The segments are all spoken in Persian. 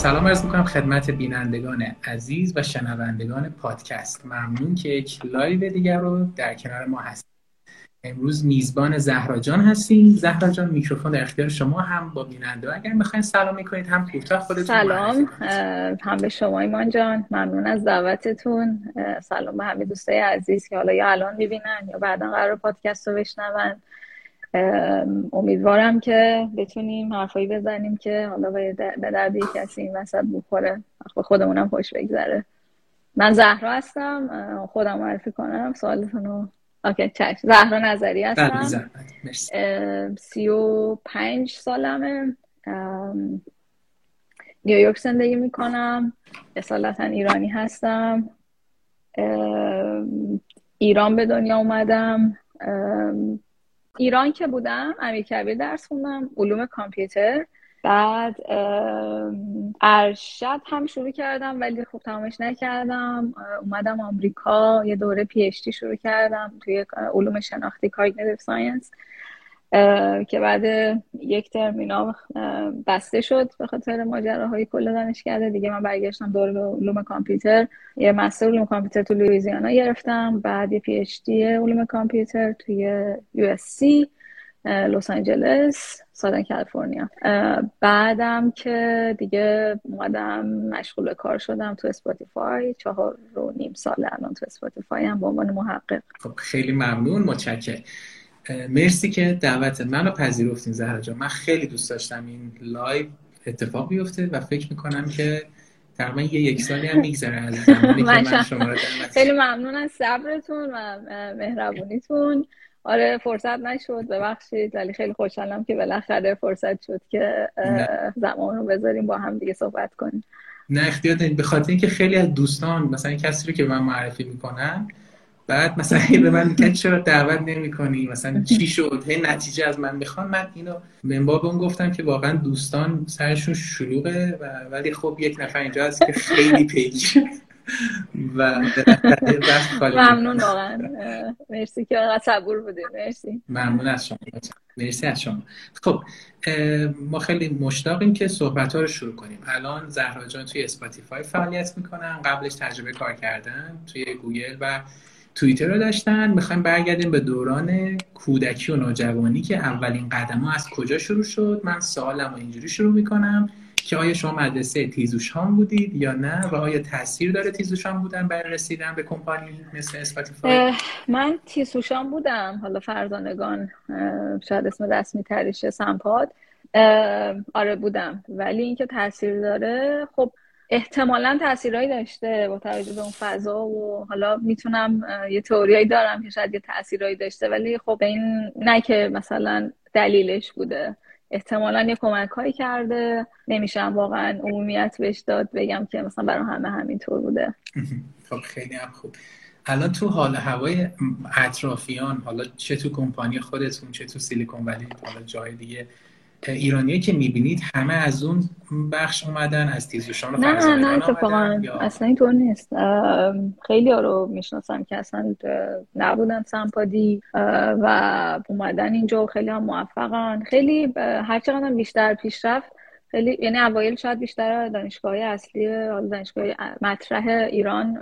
سلام عرض می‌کنم خدمت بینندگان عزیز و شنوندگان پادکست. ممنون که یک live دیگر رو در کنار ما هستید امروز میزبان زهرا جان هستیم. زهرا جان میکروفون در اختیار شما هم با بیننده. اگر می‌خواین سلام می‌کنید هم کوتاه خودتون سلام. هم به شما ایمان جان. ممنون از دعوتتون. سلام به همه دوستای عزیز که حالا یا الان می‌بینن یا بعدا قرار پادکست رو بشنون. امیدوارم که بتونیم حرفایی بزنیم که حالا به درد کسی این وسط بخوره. به خودمونم خوش بگذره. من زهرا هستم. خودم معرفی کنم. سوالتون رو اوکی چشم. زهرا نظری هستم. سی و پنج سالمه. نیویورک زندگی می‌کنم. اصالتا ایرانی هستم. ایران به دنیا اومدم. ایران که بودم امیرکبیر درس خوندم علوم کامپیوتر. بعد ارشد هم شروع کردم ولی خب تمامش نکردم. اومدم آمریکا یه دوره PhD شروع کردم توی علوم شناختی cognitive science که بعد یک ترم اینا بسته شد به خاطر ماجراهای کل دانشکده. دیگه من برگشتم دوره به علوم کامپیوتر. یه master علوم کامپیوتر تو لویزیانا گرفتم. بعد یه PhD علوم کامپیوتر توی USC لس آنجلس Southern California. بعدم که دیگه اومدم مشغول کار شدم تو اسپاتیفای. چهار و نیم سال الان تو اسپاتیفای هم به عنوان محقق. خب خیلی ممنون. متشکرم. مرسی که دعوت منو پذیرفتین زهرا جان. من خیلی دوست داشتم این live اتفاق بیفته و فکر می‌کنم که تقریبا یه یک سالی هم میگذره از زمانی که من شما رو خیلی ممنون از صبرتون و مهربونیتون. آره فرصت نشد ببخشید ولی خیلی خوشحالم که بالاخره فرصت شد که زمان رو بذاریم با هم دیگه صحبت کنیم. نه اختیار به خاطر اینکه خیلی از دوستان مثلا کسی رو که من معرفی می‌کنن بعد مثلا به من میگن چرا دعوت نمی‌کنی؟ مثلا چی شد؟ هی نتیجه از من می‌خوان. من اینو من باب اون گفتم که واقعا دوستان سرشون شلوغه و ولی خب یک نفر اینجا هست که خیلی پیگیر و ممنون واقعا. مرسی که آقا صبور بودید مرسی. ممنون از شما. مرسی از شما. خب ما خیلی مشتاقیم که صحبت ها رو شروع کنیم. الان زهرا جان توی اسپاتیفای فعالیت می‌کنن. قبلش تجربه کار کردن توی گوگل و توییتر رو داشتن. می‌خوایم برگردیم به دوران کودکی و نوجوانی که اولین قدم ها از کجا شروع شد؟ من سوالم اینجوری شروع می‌کنم که آیا شما مدرسه تیزوشان بودید یا نه؟ و آیا تاثیر داره تیزوشان بودن برای رسیدن به کمپانی مثل اسپاتیفای؟ من تیزوشان بودم. حالا فرزانگان شاید اسم رسمی تریشه سمپاد. آره بودم. ولی اینکه تاثیر داره خب احتمالا تاثیرهایی داشته با توجه به اون فضا و حالا می‌تونم یه تئوریایی دارم که شاید یه تاثیرهایی داشته ولی خب این نه که مثلا دلیلش بوده. احتمالا یه کمک هایی کرده. نمیشم واقعا عمومیت بهش داد بگم که مثلا برای همه همینطور بوده. خب خیلی هم خوب. الان تو حال هوای اطرافیان حالا چه تو کمپانی خودتون چه تو سیلیکون ولی حالا جای دیگه ایرانیایی که می‌بینید همه از اون بخش اومدن از تیزوشان نه نه نه اتفاقا اصلا اینطور نیست. خیلی ها رو می‌شناسم که اصلا نبودن سمپادی و اومدن اینجا خیلی هم موفقن. خیلی هر چقدر بیشتر پیشرفت خیلی یعنی اوایل شاید بیشتر دانشگاه اصلی دانشگاه مطرح ایران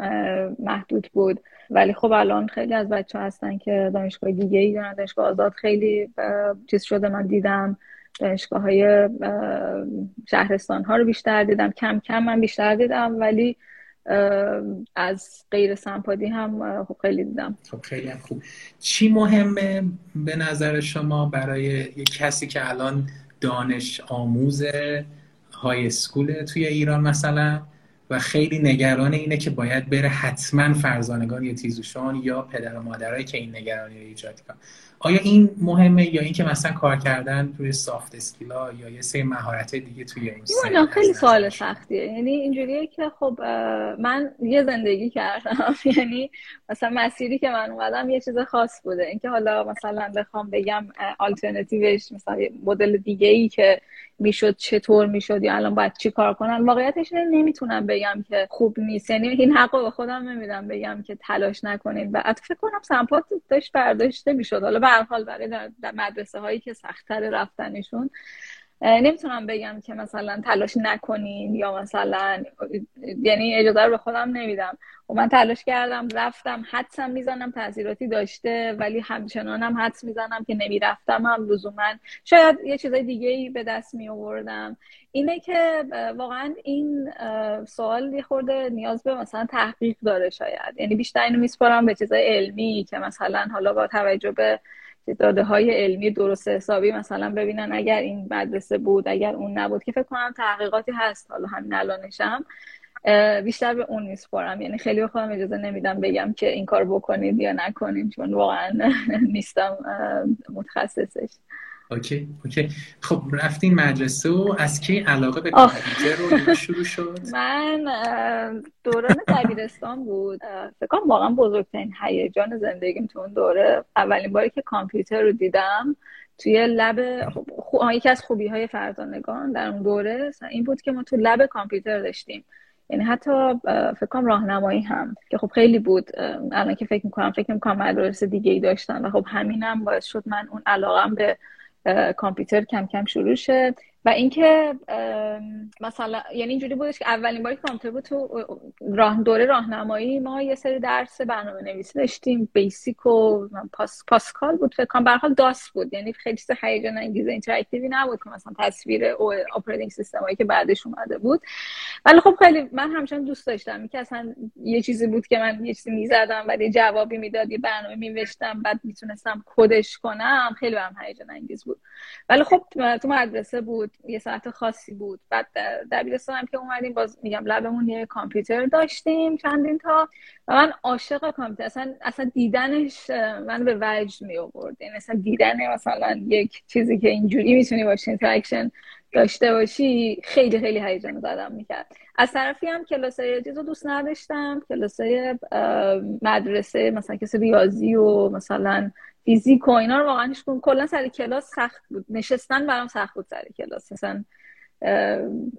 محدود بود. ولی خب الان خیلی از بچه هستن که دانشگاه دیگه ای دارن دانشگاه آزاد خیلی چیز شده من دیدم. دانشگاه های شهرستان ها رو بیشتر دیدم. کم کم من بیشتر دیدم ولی از غیر سمپادی هم خب خیلی دیدم. خب خیلی خوب. چی مهمه به نظر شما برای یک کسی که الان دانش آموز های اسکول توی ایران مثلا و خیلی نگران اینه که باید بره حتما فرزانگان یا تیزوشان یا پدر و مادرایی که این نگرانی رو ایجاد کنن؟ آیا این مهمه یا اینکه مثلا کار کردن روی سافت اسکیلا یا یه سری مهارت دیگه توی اون خیلی سوال سختیه. یعنی اینجوریه که خب من یه زندگی کردم. یعنی مثلا مسیری که من اومدم یه چیز خاص بوده. اینکه حالا مثلا بخوام بگم آلترناتیوش مثلا مدل دیگه ای که می‌شد چطور می‌شد یا الان باید چی کار کنم واقعیتش نمی‌تونم بگم که خوب نیست. یعنی این حق به خودم نمیدم بگم که تلاش نکنید. و فکر کنم سمپات داشت برداشته می‌شد. حالا به حال برای در مدرسه هایی که سختتر رفتنشون نمی‌تونم بگم که مثلا تلاش نکنین یا مثلا یعنی اجازه رو به خودم نمیدم. و من تلاش کردم رفتم حدسم می‌زنم تاثیراتی داشته ولی همچنانم حدس می‌زنم که نمی‌رفتم هم لزوما. شاید یه چیزای دیگه ای به دست می آوردم اینه که واقعا این سوال یه خورده نیاز به مثلا تحقیق داره شاید. یعنی بیشتر اینو میسپارم به چیزای علمی که مثلا حالا با توجه به داده های علمی درست حسابی مثلا ببینن اگر این مدرسه بود اگر اون نبود که فکر کنم تحقیقاتی هست. حالا همین الانشم بیشتر به اون میسپارم. یعنی خیلی به خودم اجازه نمیدم بگم که این کار بکنید یا نکنید چون واقعا نیستم متخصصش. اوکی اوکی. خب رفتین مدرسه و از کی علاقه به کامپیوتر رو شروع شد؟ من دوران دبیرستان بود. فکر کنم واقعا بزرگترین هیجان زندگیم تو اون دوره. اولین باری که کامپیوتر رو دیدم توی لب خب، یکی از خوبی های فرزانگان در اون دوره این بود که ما تو لب کامپیوتر داشتیم. یعنی حتی فکر کنم راهنمایی هم که خب خیلی بود. الان که فکر می‌کنم فکر می‌کنم مدرسه دیگه ای داشتن و خب همینم باعث شد من اون علاقم به کامپیوتر کم کم شروع شد و اینکه مثلا یعنی اینجوری بودش که اولین باری کامپیوتر بود تو راه دوره راهنمایی ما یه سری درس برنامه نویسی داشتیم بیسیک و پاس، پاسکال بود فکر کنم. حال داس بود یعنی خیلی چیز هیجان انگیز interactive ی نبود که مثلا تصویر operating system هایی که بعدش اومده بود. ولی خب خیلی من همچنان دوست داشتم. که اصلا یه چیزی بود که من یه چیزی می‌زدم و یه جوابی می‌داد یه برنامه می‌نوشتم بعد می‌تونستم کدش کنم خیلی هم هیجان انگیز بود. ولی خب تو مدرسه بود. یه ساعت خاصی بود. بعد دبیرستان که اومدیم باز میگم lab مون یه کامپیوتر داشتیم چندین تا و من عاشق کامپیوتر. اصلا اصلا دیدنش من به وجد می آورد یعنی اصلا دیدن مثلا یک چیزی که اینجوری می‌تونی باشه interaction داشته باشی خیلی خیلی هیجان زدم می‌کرد. از طرفی هم کلاسای چیز رو دوست نداشتم. کلاسای مدرسه مثلا کسی ریاضی و مثلا فیزیک و اینا رو واقعا هیچ کلا سر کلاس سخت بود. نشستن برام سخت بود سر کلاس. مثلا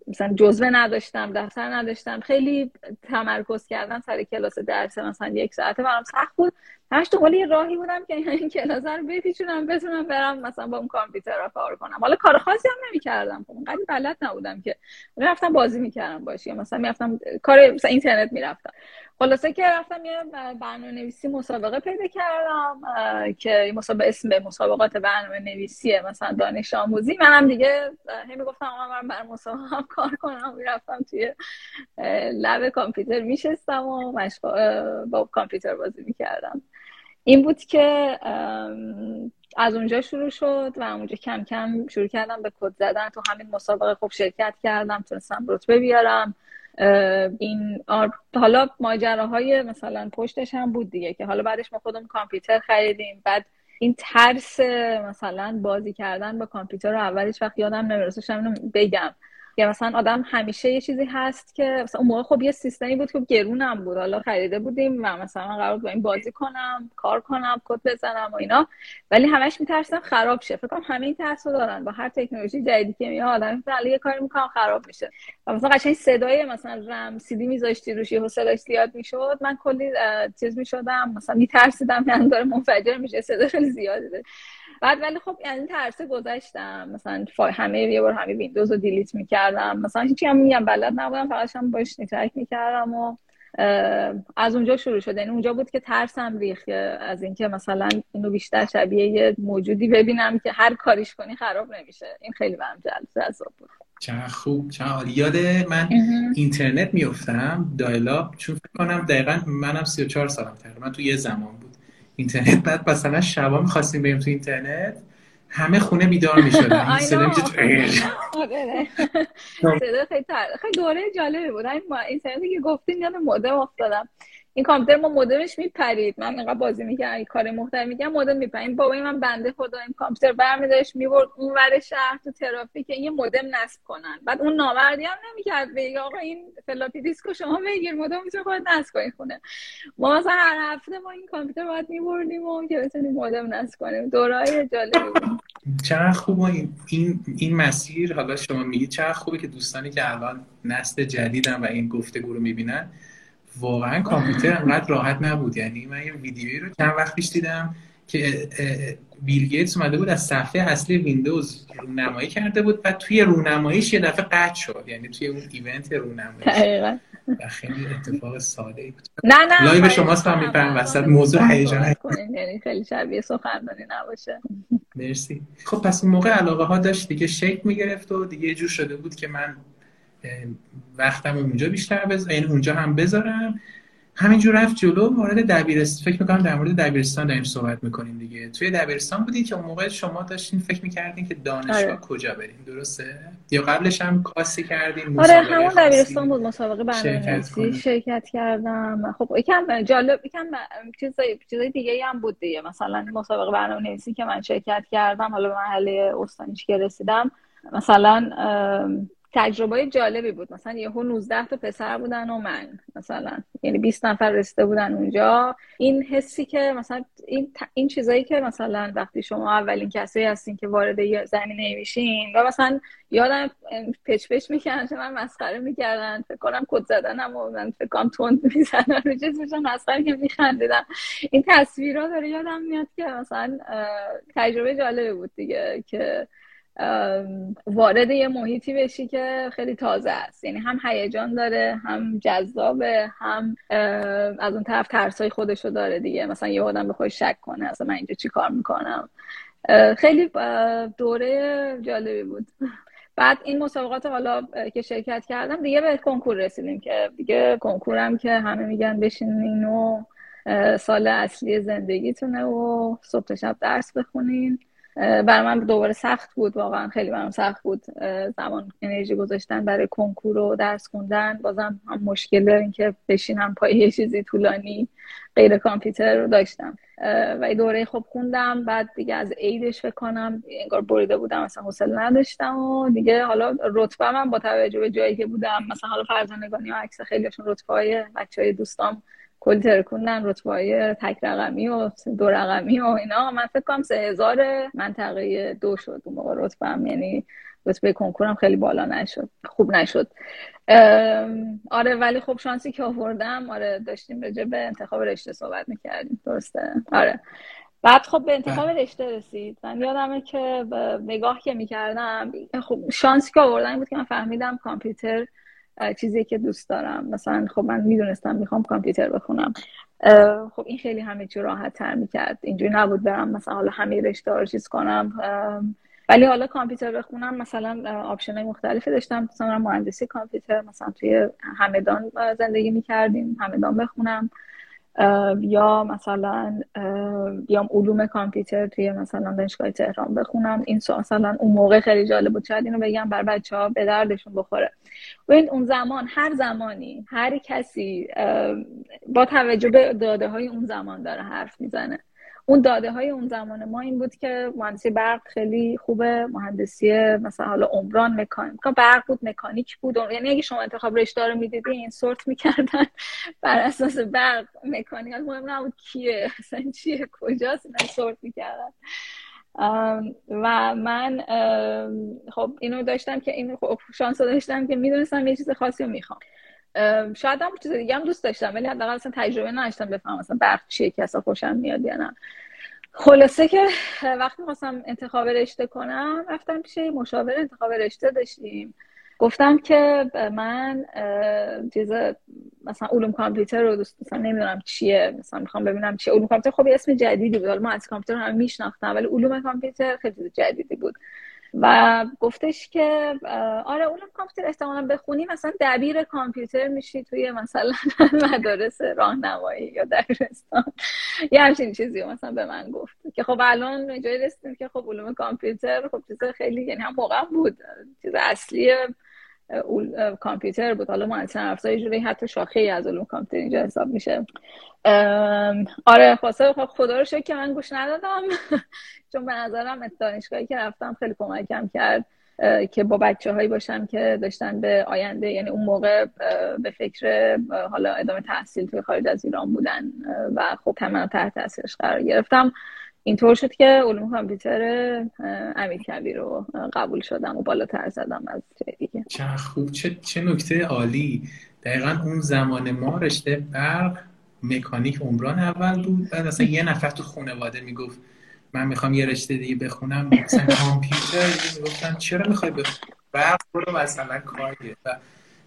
مثلا جزوه نداشتم دفتر نداشتم. خیلی تمرکز کردن سر کلاس درس مثلا یک ساعته برام سخت بود. همش دنبال یه راهی بودم که این کلاس رو بپیچونم بتونم برم مثلا با اون کامپیوتر رو کار کنم. حالا کار خاصی هم نمی‌کردم. خب اونقدر بلد نبودم که. می‌رفتم بازی می‌کردم باشی مثلا می‌رفتم کار مثلا اینترنت می‌رفتم. خلاصه که رفتم یه برنامه نویسی مسابقه پیدا کردم که مسابقه اسم مسابقات برنامه نویسیه مثلا دانش آموزی. منم دیگه همین گفتم من بر مسابقه کار کنم. رفتم توی لب کامپیوتر میشستم و با کامپیوتر بازی می‌کردم. این بود که از اونجا شروع شد و اونجا کم کم شروع کردم به کد زدن. تو همین مسابقه خوب شرکت کردم تونستم رتبه بیارم. این حالا ماجراهای مثلا پشتش هم بود دیگه که حالا بعدش ما خودمون کامپیوتر خریدیم. بعد این ترس مثلا بازی کردن با کامپیوتر رو اولش وقت یادم نمی‌رسه بگم. که مثلا آدم همیشه یه چیزی هست که مثلا اون موقع خب یه سیستمی بود که گرونم بود. حالا خریده بودیم و مثلا قرار با این بازی کنم کار کنم کد بزنم و اینا. ولی همش میترسم خراب شه. فکر کنم همه این ترس رو دارن. با هر تکنولوژی جدیدی که میاد آدم یه کاری می‌کنم خراب میشه. و مثلا قشنگ صدای مثلا رم سی دی میذاشتی روش یهو صداش زیاد می‌شد. من کلی چیز می‌شدم مثلا میترسیدم یعنی داره منفجر میشه صدا خیلی زیاده بعد ولی خب یعنی ترسه گذاشتم مثلا همه یه بار همه ویندوز رو دیلیت می‌کردم. مثلا هیچی هم میگم بلد نبودم فقط هم باش نیترک می‌کردم و از اونجا شروع شده یعنی اونجا بود که ترسم ریخت از اینکه مثلا اینو بیشتر شبیه یه موجودی ببینم که هر کاریش کنی خراب نمیشه. این خیلی برام جذاب بود. چقدر خوب چقدر یاد من اینترنت میفتم dial-up. چون فکر کنم دقیقا منم 34 سالم تقریبا تو یه زمان بود. اینترنت بعد مثلا شبا می‌خواستیم بریم تو اینترنت همه خونه بیدار می‌شدن. این صدا. خیلی دوره جالبی بود. این اینترنتی که گفتین یاد مودم افتادم. این کامپیوتر ما مودمش میپرید. من اینقدر بازی می‌کردم کار مختلف میگم مودم میپرید. بابای من بنده خدا این کامپیوتر برمیداشت می‌برد اون ور شهر تو ترافیک یه مودم نصب کنن. بعد اون نامردی هم نمی‌کرد. بگه آقا این فلاپی دیسکو شما بگیر مودم می‌تونه خودت نصب کنی خونه. ما مثلا هر هفته ما این کامپیوتر باید میبردیم و که بتونیم نصب کنیم. دورای جالبی چقدر خوب این این مسیر حالا شما میگید چقدر خوبه که دوستانی که الان نسل جدیدن و این گفتگو رو می‌بینن واقعا کامپیوتر انقدر راحت نبود. یعنی من یه ویدیویی رو چند وقت پیش دیدم که بیل گیتس اومده بود از صفحه اصلی ویندوز رونمایی کرده بود و توی رونماییش یه دفعه قطع شد. یعنی توی اون ایونت رونمایی. و خیلی اتفاق ساده ای بود. نه نه live شما هم میپرم وسط موضوع هیجان یعنی خیلی شبیه سخنرانی نباشه. مرسی. خب پس اون موقع علاقه ها داشت دیگه شکل می‌گرفت و دیگه جور شده بود که من وقتم اونجا بیشتر بذارم یعنی اونجا هم بذارم. همینجور رفت جلو وارد دبیرستان فکر می‌کنم در مورد دبیرستان داریم صحبت می‌کنیم دیگه. توی دبیرستان بودین که اون موقع شما داشتین فکر می‌کردین که دانشگاه آره. کجا برین درسته؟ یا قبلش هم کاسی کردین آره همون دبیرستان بود مسابقه برنامه‌نویسی. شرکت کردم. خب یکم جالب یکم چیزای چیزای دیگه هم بود دیگه. مثلا مسابقه برنامه‌نویسی که من شرکت کردم حالا به مرحله استانیش که رسیدم مثلا تجربه جالبی بود. مثلا یهو 19 تا پسر بودن و من مثلا. یعنی 20 نفر رسیده بودن اونجا. این حسی که مثلا این این چیزایی که مثلا وقتی شما اولین کسی هستین که وارد زمینه میشین و مثلا یادم پچ پچ می‌کنن که من مسخره می‌کردن. فکر کنم کد زدنم و من فکر کنم تند می‌زنن رو چیز میشن مسخره که میخندیدم. این تصویرها داره یادم میاد که مثلا تجربه جالبی بود دیگه که وارد یه محیطی بشی که خیلی تازه است. یعنی هم هیجان داره هم جذابه هم از اون طرف ترسای خودشو داره دیگه. مثلا یه آدم به خودش شک کنه اصلا من اینجا چی کار می‌کنم؟ خیلی دوره جالبی بود. بعد این مسابقات حالا که شرکت کردم دیگه به کنکور رسیدیم که دیگه کنکورم که همه میگن بشینین و سال اصلی زندگیتونه و صبح شب درس بخونین. برای من دوباره سخت بود واقعا خیلی برام سخت بود زمان انرژی گذاشتن برای کنکور و درس خوندن. بازم هم مشکل داریم که بشینم پای یه چیزی طولانی غیر کامپیوتر رو داشتم. و دوره خوب خوندم بعد دیگه از عیدش فکر کنم انگار بریده بودم مثلا حوصله نداشتم و دیگه حالا رتبه من با توجه به جایی که بودم مثلا حالا فرزانگانی و عکس خیلیشون رتبه های بچه های دوستام کلی ترکوندن رتبه های تک رقمی و دو رقمی و اینا. من فکر کنم سه هزار منطقه دو شد اون موقع رتبه یعنی رتبه کنکورم خیلی بالا نشد خوب نشد. آره ولی خب شانسی که آوردم آره داشتیم راجع به انتخاب رشته صحبت می‌کردیم. درسته؟ آره. بعد خب به انتخاب بله. رشته رسید. من یادمه که نگاه که می‌کردم خب شانسی که آوردن بود که من فهمیدم کامپیوتر چیزی که دوست دارم. مثلا خب من می‌دونستم می‌خوام کامپیوتر بخونم. خب این خیلی همه چی راحت تر می‌کرد. اینجوری نبود برم مثلا حالا همه رشته رو چیز کنم. ولی حالا کامپیوتر بخونم مثلا option های مختلفی داشتم. مثلا مهندسی کامپیوتر مثلا توی همدان زندگی می‌کردیم همدان بخونم. یا مثلا بیام علوم کامپیوتر توی مثلا دانشگاه تهران بخونم. این مثلا اون موقع خیلی جالب بود. شاید اینو بگم بر بچه ها به دردشون بخوره. و این اون زمان هر زمانی هر کسی با توجه به داده های اون زمان داره حرف می‌زنه. اون داده های اون زمان ما این بود که مهندسی برق خیلی خوبه مهندسی مثلا حالا عمران مکانیک برق بود مکانیک بود. یعنی اگه شما انتخاب رشته رو می‌دیدی سورت می‌کردن بر اساس برق مکانیک. مهم نبود کیه اصلا چیه کجاست اینا سورت می‌کردن. و من خب اینو داشتم که این خب شانس داشتم که می‌دونستم یه چیز خاصی رو می‌خوام. شاید هم چیز دیگه هم دوست داشتم ولی حداقل اصلا تجربه نداشتم بفهمم مثلا برق چیه که اصلا خوشم میاد یا نه. خلاصه که وقتی خواستم انتخاب رشته کنم رفتم پیش مشاور انتخاب رشته داشتیم. گفتم که من چیز مثلا علوم کامپیوتر رو دوست مثلا نمی‌دونم چیه مثلا می‌خوام ببینم چیه. علوم کامپیوتر خب اسم جدیدی بود. ما از کامپیوتر هم میشناختم ولی علوم کامپیوتر خیلی جدیدی بود. و گفتش که آره اون کامپیوتر احتمالا بخونی مثلا دبیر کامپیوتر میشی توی مثلا مدارس راهنمایی یا دبیرستان. یه همچین چیزی مثلا به من گفت. که خب الان جایی رسیدیم که خب علوم کامپیوتر خب چیز خیلی یعنی هم موقع بود. چیز اصلی کامپیوتر بود. حالا مهندسی افزار جوری حتی شاخه از علوم کامپیوتر اینجا حساب میشه. آره خواسته خب خدا رو شکر که من گوش ندادم. چون به نظرم دانشگاهی که رفتم خیلی کمکم کرد که با بچه هایی باشم که داشتن به آینده یعنی اون موقع به فکر حالا ادامه تحصیل توی خارج از ایران بودن و خب تمام تحت تاثیرش قرار گرفتم. اینطور شد که علوم کامپیوتر امیر کبیر رو قبول شدم و بالاتر زدم از دیگه. چه خوب. چه, چه نکته عالی. دقیقا اون زمان ما رشته برق مکانیک عمران اول بود. بعد اصلا یه نفر تو خانواده می‌گفت من می‌خوام یه رشته دیگه بخونم. مثلا کامپیوتر می‌گفتن چرا می‌خوای برق برو مثلا کار و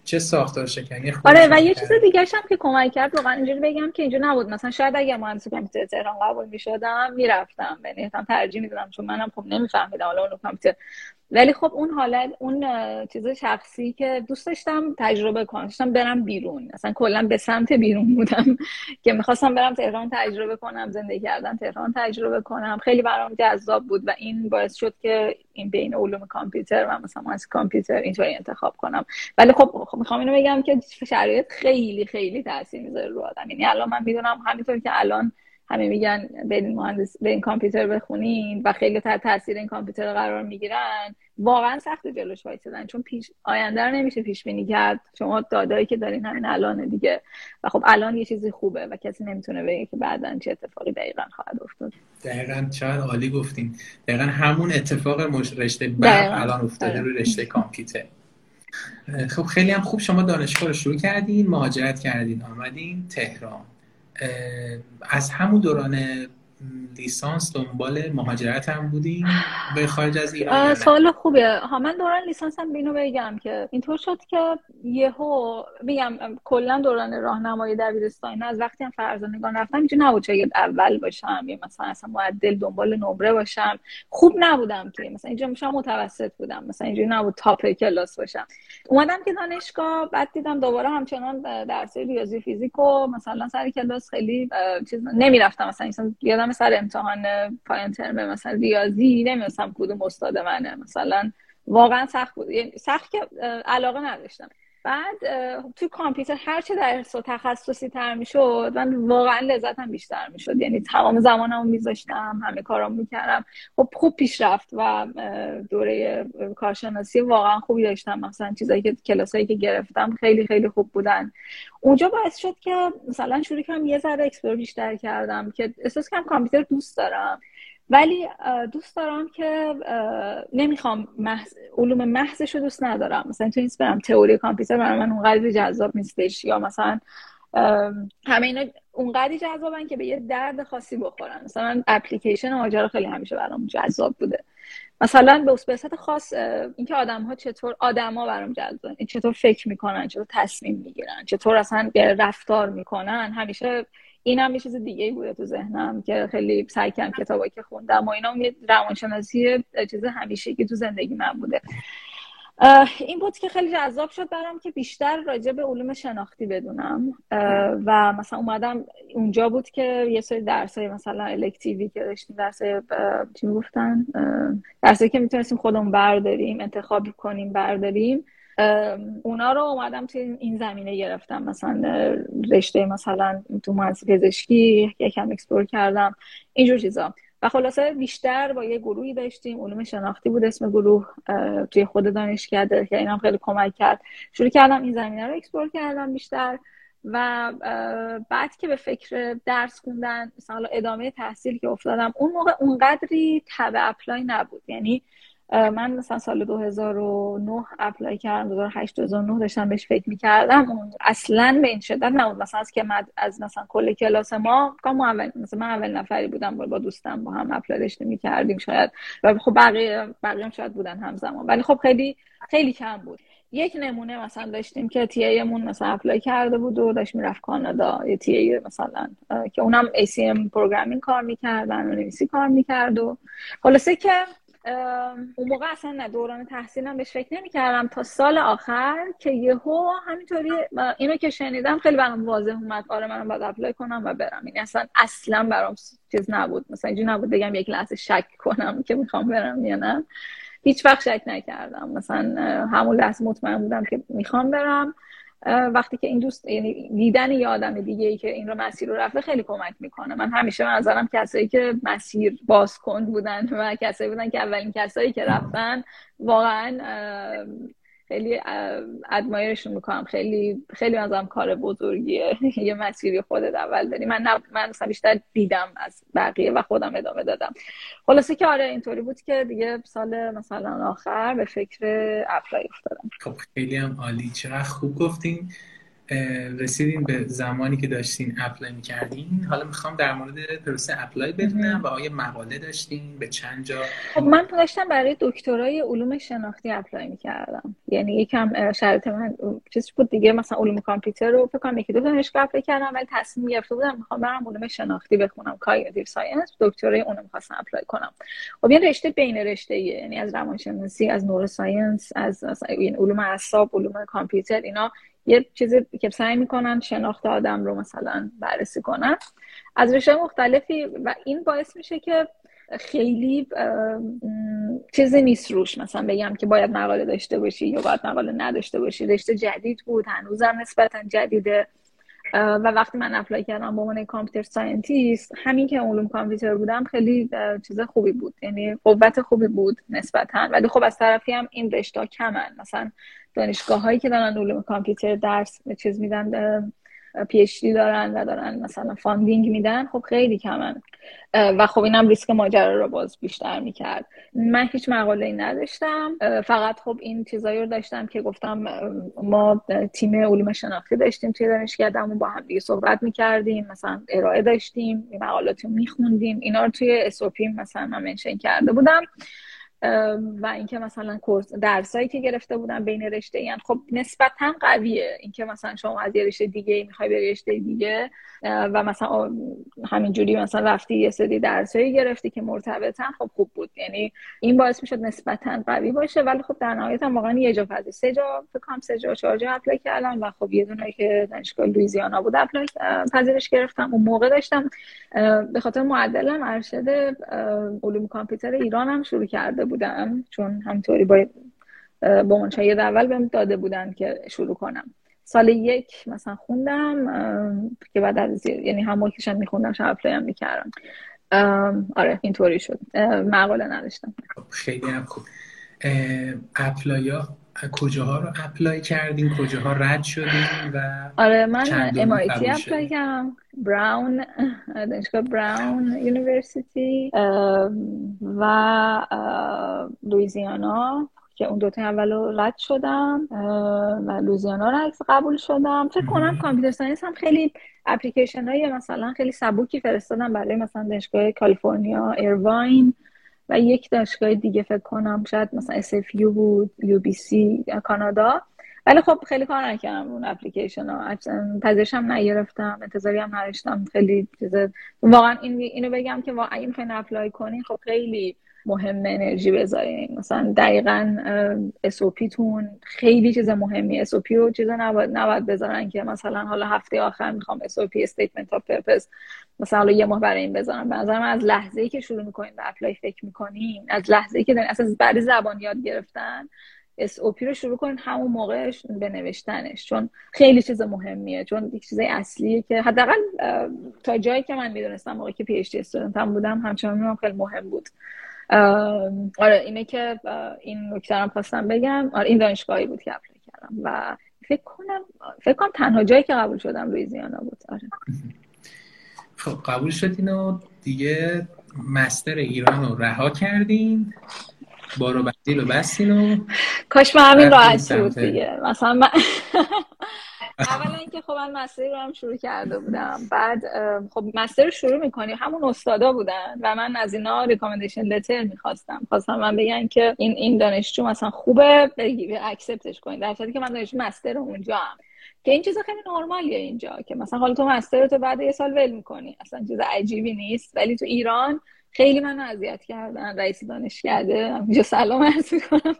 چه ساختار شکنی آره و یه چیز دیگه هم که کمک کرد واقعا اینجوری بگم که اینجا نبود. مثلا شاید اگه مهندسی کامپیوتر تهران قبول می‌شدم می‌رفتم. یعنی ترجیح می‌دادم چون منم خب نمیفهمیدم حالا اون کامپیوتر ولی خب اون حالت اون چیز شخصی که دوست داشتم تجربه کنم داشتم برم بیرون. اصلا کلا به سمت بیرون بودم که می‌خواستم برم تهران تجربه کنم زندگی کردن تهران تجربه کنم. خیلی برام جذاب بود و این باعث شد که این بین علوم کامپیوتر و مثلا از کامپیوتر اینطوری انتخاب کنم. ولی خب, خب می‌خوام اینو بگم که شرایط خیلی خیلی تاثیر می‌ذاره رو آدم. یعنی الان من می‌دونم همینطور که الان همه میگن این مهندس این کامپیوتر بخونین و خیلی تحت تاثیر این کامپیوتر قرار می‌گیرن. واقعا سخت جلوش وایسادن چون پیش آینده رو نمیشه پیش بینی کرد. شما دادایی که دارین همین الان دیگه. و خب الان یه چیزی خوبه و کسی نمی‌تونه بگه که بعدا چه اتفاقی دقیقا خواهد افتاد. دقیقا چقدر عالی گفتین. دقیقا همون اتفاق رشته بعد الان افتاده رو رشته کامپیوتر. خب خیلی هم خوب شما دانشگاه رو شروع کردین مهاجرت کردین آمدین تهران. از همون دوران لیسانس دنبال مهاجرت هم بودیم. به خارج از ایران سوال خوبه. ها من دوران لیسانس هم بینو بگم که اینطور شد که یهو میگم کلا دوران راهنمایی دبیرستانی. از وقتی هم فرزانگان رفتم اینجا نبود چه اول باشم یا مثلا اصلا معدل دنبال نمره باشم. خوب نبودم که. مثلا اینجا میشم متوسط بودم. مثلا اینجوری نبود تاپ کلاس باشم. اومدم که دانشگاه بعد دیدم دوباره همچنان درس ریاضی فیزیک و مثلا سر کلاس خیلی چیز نمی‌رفتم. مثلا یادم سر امتحان پایان ترم مثلا ریاضی نمی‌دونستم کدوم استاد منه. مثلا واقعا سخت بود. یعنی سخت که علاقه نداشتم. بعد تو کامپیوتر هر چه درس و تخصصی تر می‌شد من واقعا لذتم بیشتر می‌شد. یعنی تمام زمانمو میذاشتم همه کارام می‌کردم. خب خوب پیشرفت و دوره کارشناسی واقعا خوبی داشتم. مثلا چیزایی که کلاسایی که گرفتم خیلی خیلی خوب بودن. اونجا باعث شد که مثلا شروع کنم یه ذره explore بیشتر کردم که احساس کنم کامپیوتر دوست دارم. ولی دوست دارم که نمی‌خوام محض... علوم محضش رو دوست ندارم. مثلا تو نیست برم تئوری کامپیوتر برای من اونقدر جذاب نیستش یا مثلا همه اینا اونقدری جذابن که به یه درد خاصی بخورن. مثلا اپلیکیشن ماجرا خیلی همیشه برام جذاب بوده. مثلا به صورت خاص اینکه آدم ها چطور آدما برام جذابن چطور فکر می‌کنن چطور تصمیم می‌گیرن چطور اصلا رفتار می‌کنن همیشه این هم یه چیز دیگه بوده تو ذهنم که خیلی سعی کردم کتابایی که خوندم و اینا یه روانشناسی چیز همیشه که تو زندگی من بوده. این بود که خیلی جذاب شد برام که بیشتر راجع به علوم شناختی بدونم. و مثلا اومدم اونجا بود که یه سری درس های مثلا elective ی که داشتیم درس چی می‌گفتن؟ درسایی که می‌تونستیم خودمون برداریم انتخاب کنیم برداریم. اونا رو اومدم توی این زمینه گرفتم. مثلا رشته مثلا تو مهندسی پزشکی یکم explore کردم اینجور چیزا. و خلاصه بیشتر با یه گروهی داشتیم. علوم شناختی بود اسم گروه توی خود دانشکده که اینم خیلی کمک کرد. شروع کردم این زمینه رو explore کردم بیشتر. و بعد که به فکر درس خوندن مثلا ادامه تحصیل که افتادم اون موقع اونقدری تب apply نبود. یعنی من مثلا سال 2009 apply کردم 2008 2009 داشتم بهش فکر می‌کردم. اصلا به این شدت نبود. مثلا از که از مثلا کل کلاس ما کام اول مثلا من اول نفری بودم با دوستم با هم apply داشتیم می‌کردیم شاید. و خب بقیه بقیه هم شاید بودن همزمان. ولی خب خیلی خیلی کم بود. یک نمونه مثلا داشتیم که TA مون مثلا apply کرده بود و داشت می‌رفت کانادا. یه TA مثلا که اونم ACM programming کار می‌کردن و نویسی کار می‌کرد و خلاصه که اون موقع اصلا نه دوران تحصیلم بهش فکر نمی‌کردم. تا سال آخر که یهو همینطوری اینو که شنیدم خیلی برام واضح اومد. آره منم باید apply کنم و برم. این اصلا اصلا برام چیز نبود. مثلا اینجوری نبود بگم یک لحظه شک کنم که می‌خوام برم یا نه. هیچ وقت شک نکردم. مثلا همون لحظه مطمئن بودم که می‌خوام برم. وقتی که این دوست یعنی دیدن یه آدم دیگه ای که این رو مسیر رو رفته خیلی کمک می‌کنه. من همیشه من نظرم کسایی که مسیر باز کن بودن و کسایی بودن که اولین کسایی که رفتن واقعا خیلی ادمایرشون می‌کنم. خیلی خیلی نظرم کار بزرگیه. یه مسیری خودت اول داری. من من مثلا بیشتر دیدم از بقیه و خودم ادامه دادم. خلاصه که آره اینطوری بود که دیگه سال مثلا آخر به فکر apply افتادم. خب خیلی هم عالی. چقدر خوب گفتین. رسیدین به زمانی که داشتین apply می‌کردین. حالا می‌خوام در مورد پروسه apply بدونم و آیا مقاله داشتین؟ به چند جا؟ خب من داشتم برای دکترای علوم شناختی apply می‌کردم. یعنی یکم شرط من چیز بود دیگه مثلا علوم کامپیوتر رو فکر کنم یکی دو دانشگاه apply کردم ولی تصمیم گرفته بودم می‌خوام برم علوم شناختی بخونم. cognitive science دکترای اون می‌خواستم apply کنم. خب این رشته بین رشته یعنی از روانشناسی از neuroscience از این علوم اعصاب علوم کامپیوتر اینا یه چیزی که سعی می‌کنن شناخت آدم رو مثلا بررسی کنن. از رشته مختلفی و این باعث میشه که خیلی چیزی نیست روش. مثلا بگم که باید مقاله داشته باشی یا باید مقاله نداشته باشی. رشته جدید بود هنوزم نسبتا جدیده. و وقتی من apply کردم به عنوان computer scientist همین که علوم کامپیوتر بودم خیلی چیز خوبی بود. یعنی قوت خوبی بود نسبتا. ولی خب از طرفی هم این رشته کمن. مثلا دانشگاه هایی که دارن علوم کامپیوتر درس چیز میدن PhD دارن و دارن مثلا funding میدن خب خیلی کمن. و خب اینم ریسک ماجرا رو باز بیشتر می‌کرد. من هیچ مقاله ای نداشتم. فقط خب این چیزایی رو داشتم که گفتم ما تیم علوم شناختی داشتیم توی دانشگاهمون با هم دیگه صحبت می‌کردیم مثلا ارائه داشتیم مقالات رو میخوندیم. اینا رو توی SOP مثلا من mention کرده بودم. و اینکه مثلا course درسایی که گرفته بودن بین رشته این خب نسبتا قویه. اینکه مثلا شما از یه رشته دیگه می‌خوای به رشته دیگه و مثلا همینجوری مثلا رفتی یه سری درسایی گرفتی که مرتبطن خب خوب بود. یعنی این باعث می‌شد نسبتا قوی باشه. ولی خب در نهایت هم واقعا یه جا فاز سه جا فکر سه جا چهار جا apply کردم و خب یه دونه که دانشگاه لوئیزیانا بود apply پذیرش گرفتم. اون موقع داشتم به خاطر معدلم ارشد علوم کامپیوتر ایران هم شروع کرده بودم چون همطوری با با منشاید اول بهم داده بودن که شروع کنم. سال یک مثلا خوندم که بعد از یعنی همون که میخوندم شب هم می‌کردم. آره اینطوری شد. مقاله نداشتم. خیلی هم خوب. اپلایا کجاها رو اپلای کردین کجاها رد شدین و آره من MIT apply کردم. براون دانشگاه Brown University و لویزیانا که اون دوتا اول رو رد شدم و لوئیزیانا رو قبول شدم. فکر کنم computer science هم خیلی اپلیکیشن های مثلا خیلی سبکی فرستادم برای مثلا دانشگاه کالیفرنیا ایرواین یک دانشگاه دیگه فکر کنم شاید مثلا SFU بود UBC کانادا. ولی خب خیلی کار نکردم اون اپلیکیشن ها پذیرش هم نگرفتم انتظاری هم نداشتم. خیلی چیز واقعا این اینو بگم که واقعا این apply کنین خب خیلی مهم انرژی بذارین. مثلا دقیقا تون خیلی چیز مهمی SOP رو چیز نباید, نباید بذارن که مثلا حالا هفته آخر می‌خوام SOP statement of purpose مثلا حالا یه ماه برای این بذارم. به نظر من از لحظه ای که شروع می‌کنین به apply فکر می‌کنین از لحظه ای که دارین اصلا برای زبان یاد گرفتن SOP رو شروع کنین همون موقعش به نوشتنش. چون خیلی چیز مهمیه. چون یک چیز اصلیه که حداقل تا جایی که من می‌دونستم موقعی که PhD هم بودم همچنان خیلی مهم بود. آره اینه که این نکته هم خواستم بگم. آره این دانشگاهی بود که apply کردم و فکر کنم فکر کنم تنها جایی که قبول شدم لویزیانا بود. آره. خب قبول شدین و دیگه master ایران رو رها کردین. بارو بندیل و بستین و کاش من همین راحت بود دیگه. مثلا من اولا اینکه خب من مستری رو هم شروع کرده بودم. بعد خب مستر رو شروع می‌کنی همون استادا بودن و من از اینا ریکامندیشن لتر می‌خواستم. خواستم من بگن که این این دانشجو مثلا خوبه بگی اکسپتش کنید در که من دانشجو مستر اونجا هم که این چیز خیلی نرمالیه اینجا که مثلا حالا تو مستر تو بعد یه سال ول می‌کنی. اصلا چیز عجیبی نیست. ولی تو ایران خیلی من اذیت کردن رئیس دانشکده اینجا سلام عرض می‌کنم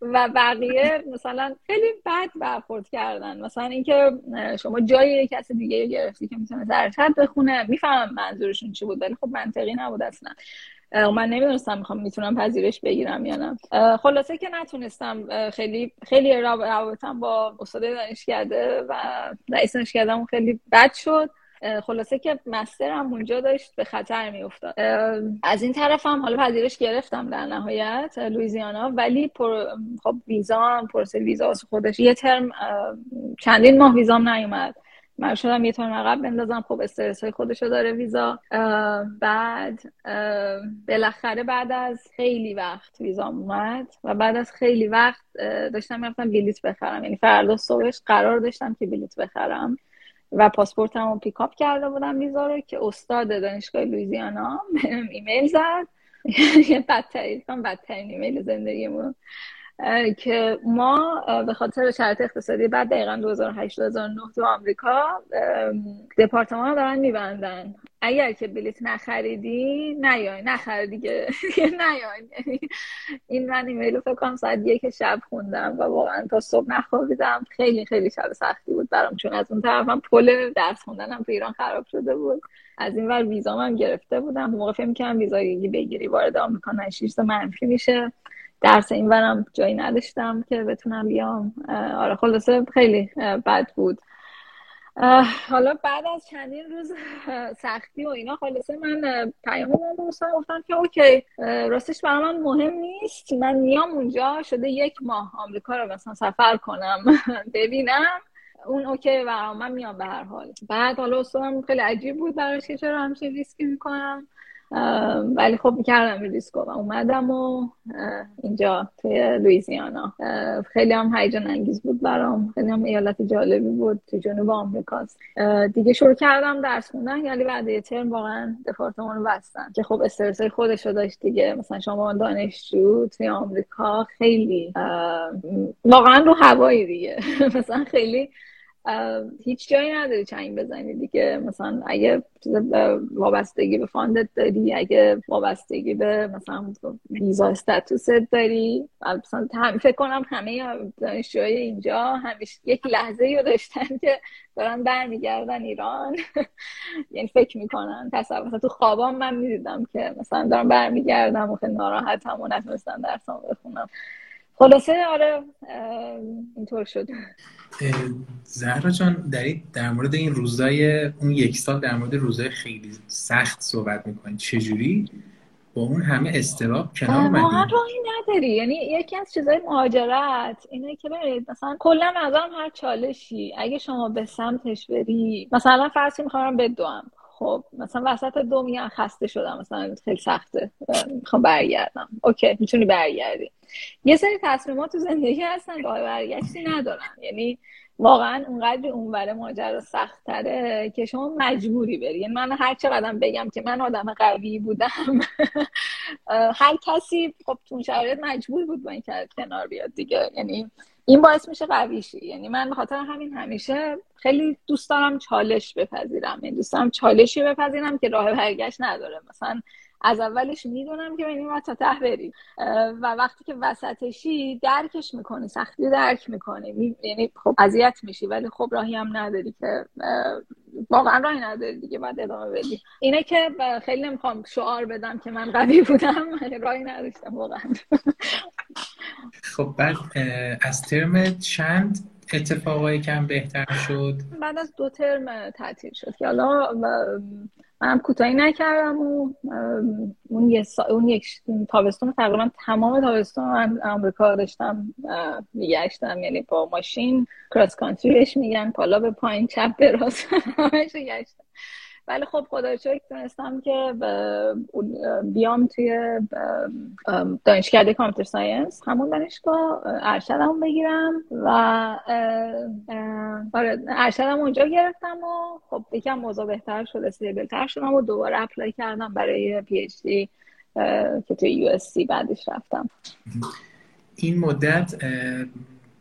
و بقیه مثلا خیلی بد برخورد کردن. مثلا اینکه شما جای کسی دیگه گرفتی که می‌تونه درشت بخونه می‌فهمم منظورشون چی بود ولی خب منطقی نبود اصلا. من نمی‌دونستم می‌خوام می‌تونم پذیرش بگیرم یا نه. خلاصه که نتونستم. خیلی خیلی روابطم با استاد دانشکده و رئیس دانشکدهمون خیلی بد شد. خلاصه که مسترم اونجا داشت به خطر میافتاد. از این طرف هم حالا پذیرش گرفتم در نهایت لویزیانا ولی پر... خب ویزا پروسه ویزا خودش. یه ترم چندین ماه ویزام نیومد. من شدم یه ترم عقب بندازم. خب استرس های خودشو داره ویزا. بعد بالاخره بعد از خیلی وقت ویزا اومد و بعد از خیلی وقت داشتم می‌رفتم بلیت بخرم. یعنی فردا صبحش قرار داشتم که بلیت بخرم. و پاسپورتم رو پیکاپ کرده بودم ویزا رو که استاد دانشگاه لویزیانا ایمیل زد. یه بدترین بدترین ایمیل زندگیمون. که ما به خاطر شرط اقتصادی بعد دقیقا 2008 2009 تو آمریکا دپارتمان دارن میبندن. اگر که بلیت نخریدی نیای. نخر دیگه نیای. این من ایمیل فکر کنم ساعت یک شب خوندم و واقعا تا صبح نخوابیدم. خیلی خیلی شب سختی بود برام چون از اون طرفم پل درس خوندنم تو ایران خراب شده بود. از این ور ویزا من گرفته بودم. موقع فکر می‌کردم ویزای بگیری وارد آمریکا نشیست منفی میشه. درس این ورم جایی نداشتم که بتونم بیام. آره خلاصه خیلی بد بود. حالا بعد از چندین روز سختی و اینا خلاصه من پیام دوستان گفتم که okay راستش برای من مهم نیست. من میام اونجا شده یک ماه آمریکا رو مثلا سفر کنم ببینم. اون okay و من میام به هر حال. بعد حالا استادم خیلی عجیب بود براش که چرا همچین ریسکی می‌کنم. ولی خب می‌کردم ریسکو و اومدم و اینجا توی لویزیانا خیلی هم هیجان انگیز بود برام. خیلی هم ایالت جالبی بود تو جنوب آمریکاست. دیگه شروع کردم درس خوندن یعنی بعد یه ترم واقعا دپارتمان رو بستن. که خب استرس خودش رو داشت دیگه. مثلا شما دانشجو توی آمریکا خیلی واقعا رو هوایی دیگه. مثلا خیلی هیچ جایی نداری چنگ بزنی دیگه. مثلا اگه وابستگی به فاندت داری اگه وابستگی به مثلا ویزا استاتوست داری. مثلا فکر کنم همه دانشجوهای اینجا همیشه یک لحظه رو داشتن که دارن برمیگردن ایران. یعنی فکر می‌کنن. تصور مثلا تو خوابام من می‌دیدم که مثلا دارم برمیگردم و خیلی ناراحتم و نتونستم درسام بخونم. خلاصه آره اینطور شد. زهرا جان در مورد این روزای اون یک سال در مورد روزای خیلی سخت صحبت می‌کنید چجوری؟ با اون همه استراب کنار اومدی؟ راهی نداری. یعنی یکی از چیزای مهاجرت اینه که برید مثلا کلا نظرم هر چالشی اگه شما به سمتش بری مثلا فرض می‌خوام بدوم خب مثلا وسط دو میگن خسته شدم مثلا خیلی سخته. می‌خوام برگردم. اوکی می‌تونی برگردی. یه سری تصمیمات تو زندگی هستن راه برگشتی ندارن. یعنی واقعا اونقدر اونور ماجرا سخت تره که شما مجبوری بری. یعنی من هر چقدر بگم که من آدم قوی بودم. هر کسی خب تو شرایط مجبور بود با این کنار بیاد دیگه. یعنی این باعث میشه قوی شی یعنی من به خاطر همین همیشه خیلی دوست دارم چالش بپذیرم. یعنی دوست دارم چالشی بپذیرم که راه برگشت نداره. مثلا از اولش می‌دونم که بینیم تا ته بری و وقتی که وسطشی درکش می‌کنی سختی درک می‌کنی. یعنی خب اذیت میشی ولی خب راهی هم نداری که واقعا راهی نداری دیگه بعد ادامه بدی. اینه که خیلی نمی‌خوام شعار بدم که من قوی بودم راهی نداشتم واقعا. خب بعد از ترم چند اتفاقایی کم بهتر شد؟ بعد از دو ترم تعطیل شد که حالا منم کوتاهی نکردم و اون, یه سا... اون یک تابستون تقریبا تمام تابستون من آمریکا داشتم میگشتم. یعنی با ماشین کراس کانتریش میگن پالا به پایین چپ به راست همش گشتم ولی خب خدا شکر تونستم که بیام توی دانشکده کامپیوتر ساینس. همون دانشگاه ارشدم بگیرم و آره ارشدم اونجا گرفتم و خب یکم موضوع بهتر شد stable تر شدم و دوباره apply کردم برای PhD که توی USC بعدش رفتم. این مدت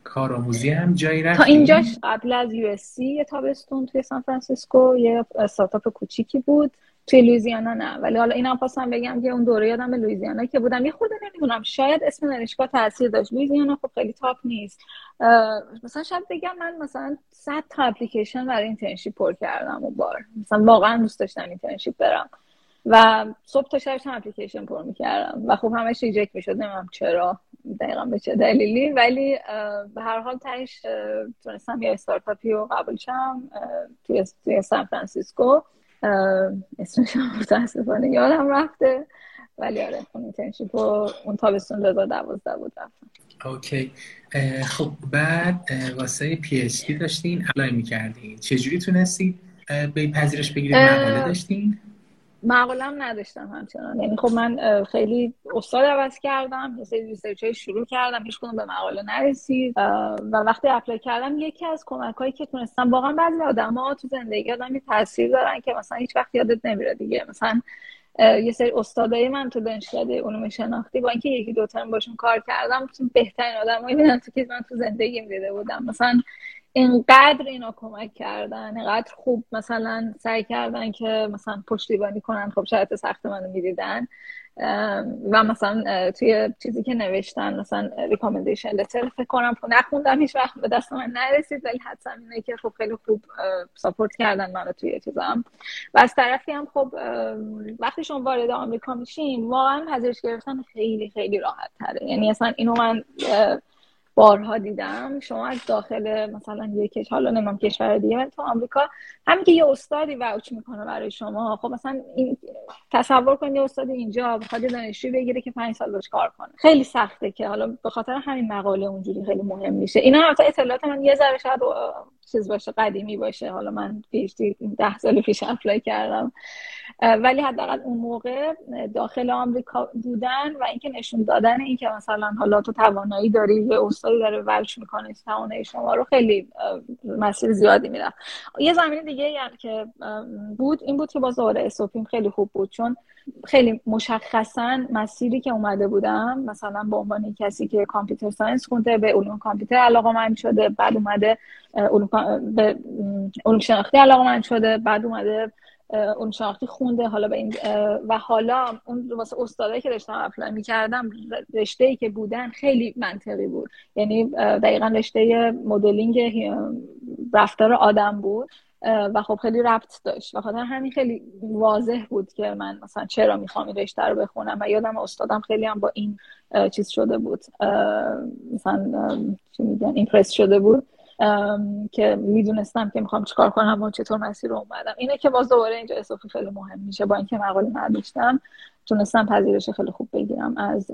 کارآموزی هم جایی رفت تا اینجاش قبل از USC یه تابستون توی سان فرانسیسکو یه استارتاپ کوچیکی بود. توی لویزیانا نه. ولی حالا اینم خواستم بگم که اون دوره یادم به لویزیانا که بودم. یه خورده نمی‌دونم. شاید اسم دانشگاه تاثیر داشت. لویزیانا خب خیلی top نیست. مثلا شاید بگم من مثلا 100 تا اپلیکیشن برای internship پر کردم اون بار. مثلا واقعا دوست داشتم internship برم. و صبح تا شب اپلیکیشن پر می‌کردم. و خب همش reject می‌شد. نمی‌دونم چرا دقیقا به چه دلیلی. ولی به هر حال تهش تونستم یه استارتاپی رو قبول شم توی, توی سان فرانسیسکو. اسمش متاسفانه یادم رفته. ولی آره اون internship و اون تابستون 2012 بود رفتم. okay. خب بعد واسه PhD داشتین apply می‌کردین. چجوری تونستید به پذیرش بگیرید مقاله داشتین؟ مقالم نداشتم همچنان. یعنی خب من خیلی استاد عوض کردم یه سری research شروع کردم هیچ به مقاله نرسید. و وقتی apply کردم یکی از کمک هایی که تونستم واقعا بعضی ها تو زندگی آدم تاثیر دارن که مثلا هیچ وقت یادت نمیره دیگه. مثلا یه سری استادای من تو دانشگاه علوم شناختی با اینکه یکی دو ترم باشون کار کردم بهترین آدمایی بودن تو که من تو زندگیم دیده بودم. مثلا اینقدر اینا کمک کردن اینقدر خوب مثلا سعی کردن که مثلا پشتیبانی کنن. خب شاید سخت منو می‌دیدن. و مثلا توی چیزی که نوشتن مثلا ریکامندیشن لتر فکر کنم نخوندم هیچ وقت به دست من نرسید ولی حدسم اینه که خب خیلی خوب ساپورت کردن منو توی چیزم و از طرفی هم خب وقتی شما وارد آمریکا میشین واقعا پذیرش گرفتن خیلی خیلی راحت تره یعنی اصلا اینو من بارها دیدم. شما از داخل مثلا یک حالا نمیم کشور دیگه تو آمریکا همین که یه استادی وچ می‌کنه برای شما. خب مثلا این تصور کنید یه استاد اینجا بخواد دانشجو بگیره که پنج سال باش کار کنه. خیلی سخته که حالا به خاطر همین مقاله اونجوری خیلی مهم میشه اینا البته اطلاعات من یه ذره شاید چیز باشه قدیمی باشه. حالا من پیش ده سال پیش اپلای کردم. ولی حداقل اون موقع داخل آمریکا بودن و اینکه نشون دادن اینکه مثلا حالا تو توانایی داری یه استادی داره ولش می‌کنه توانایی شما رو خیلی مسیر زیادی می‌رفت یه زمین دیگه هم که بود این بود که باز دوره SOP یم خیلی خوب بود. چون خیلی مشخصا مسیری که اومده بودم مثلا به عنوان کسی که computer science خونده به علوم کامپیوتر علاقه من شده بعد اومده علوم, به علوم شناختی علاقه من شده بعد اومده اون شناختی خونده حالا به این و حالا اون واسه استادایی که داشتم apply می‌کردم رشته ای که بودن خیلی منطقی بود. یعنی دقیقا رشته مدلینگ رفتار آدم بود و خب خیلی ربط داشت. و خاطر همین خیلی واضح بود که من مثلا چرا می‌خوام این رشته رو بخونم و یادم استادم خیلی هم با این چیز شده بود. مثلا چی میگن ایمپرس شده بود. که می‌دونستم که می‌خوام چیکار کنم و چطور مسیر رو اومدم. اینه که باز دوباره اینجا اصافی خیلی مهم میشه. با اینکه مقاله نداشتم تونستم پذیرش خیلی خوب بگیرم از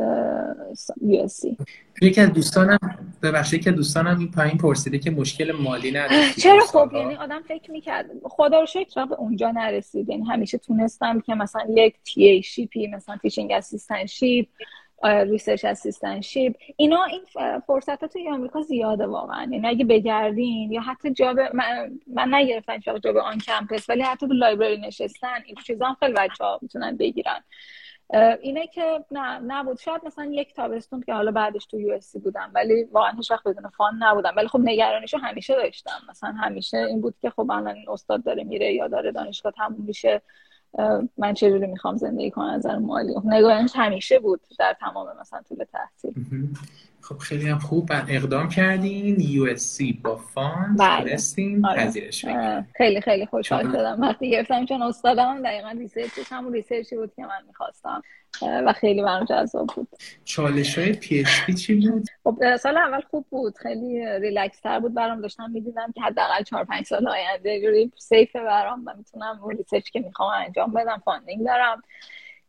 USC یکی از دوستانم ببخشید که دوستانم این پایین پرسیده که مشکل مالی نداشت چرا خب یعنی آدم فکر می‌کرد. خدا رو شکر به اونجا نرسید. یعنی همیشه تونستم که مثلا یک TAship ی مثلا teaching assistantship research assistantship اینا این فرصت توی آمریکا زیاده واقعا. یعنی اگه بگردین یا حتی job من, من نگرفتم job on campus ولی حتی تو library نشستن این چیزا هم خیلی بچه ها می‌تونن بگیرن. اینه که نه نبود. شاید مثلا یک تابستون که حالا بعدش تو یو بودم ولی واقعا هیچ وقت بدون fund نبودم. ولی خب نگرانیشو همیشه داشتم. مثلا همیشه این بود که خب الان استاد داره میره یا داره دانشگاه تموم میشه. من چجوری می‌خوام زندگی کنم؟ از نظر مالی. نگاهش همیشه بود در تمام مثلا طول تحصیل. خب خیلی هم خوب. اقدام کردین. USC با fund. بله. تونستین آره. پذیرش خیلی خیلی خوشحال شدم. وقتی گرفتم چون استادم دقیقا research ش همون research ی بود که من می‌خواستم. و خیلی برام جذاب بود. چالش های PhD چی بود؟ خب سال اول خوب بود. خیلی ریلکس تر بود برام. داشتم می‌دیدم که حداقل 4 5 سال آینده جوری safe برام و می‌تونم اون research که می‌خوام انجام بدم funding دارم.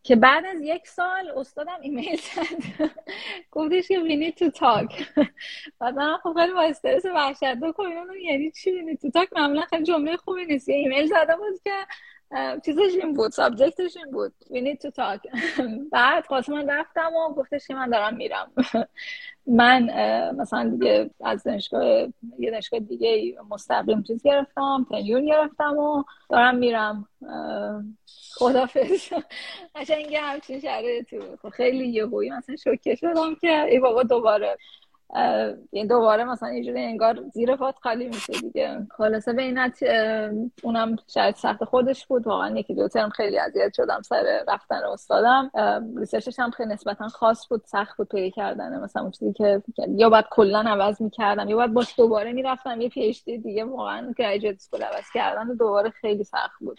که بعد از یک سال استادم ایمیل زد. گفتش که need to talk. بعد من خب خیلی با استرس وحشتناک یعنی چی need to talk معمولا خیلی جمله خوبی نیست. یه ایمیل زده بود که چیزش این بود سابجکتش این بود. need to talk. بعد خواست من رفتم و گفتش که من دارم میرم. من مثلا دیگه از دانشگاه یه دانشگاه دیگه مستقیم چیز گرفتم تنیون گرفتم و دارم میرم. خدافز قشنگ همچین شرایطی بود. خب خیلی یهویی مثلا شوکه شدم که ای بابا دوباره دوباره مثلا یه جوری انگار زیر پات خالی میشه دیگه. خلاصه به این اونم شاید سخت خودش بود. واقعا یکی دو ترم خیلی اذیت شدم سر رفتن استادم. research ش هم خیلی نسبتا خاص بود سخت بود پیدا کردن. مثلا اون چیزی که یا باید کلا عوض می‌کردم یا باید باش دوباره می‌رفتم. یه PhD دیگه واقعا graduate school عوض کردن دوباره خیلی سخت بود.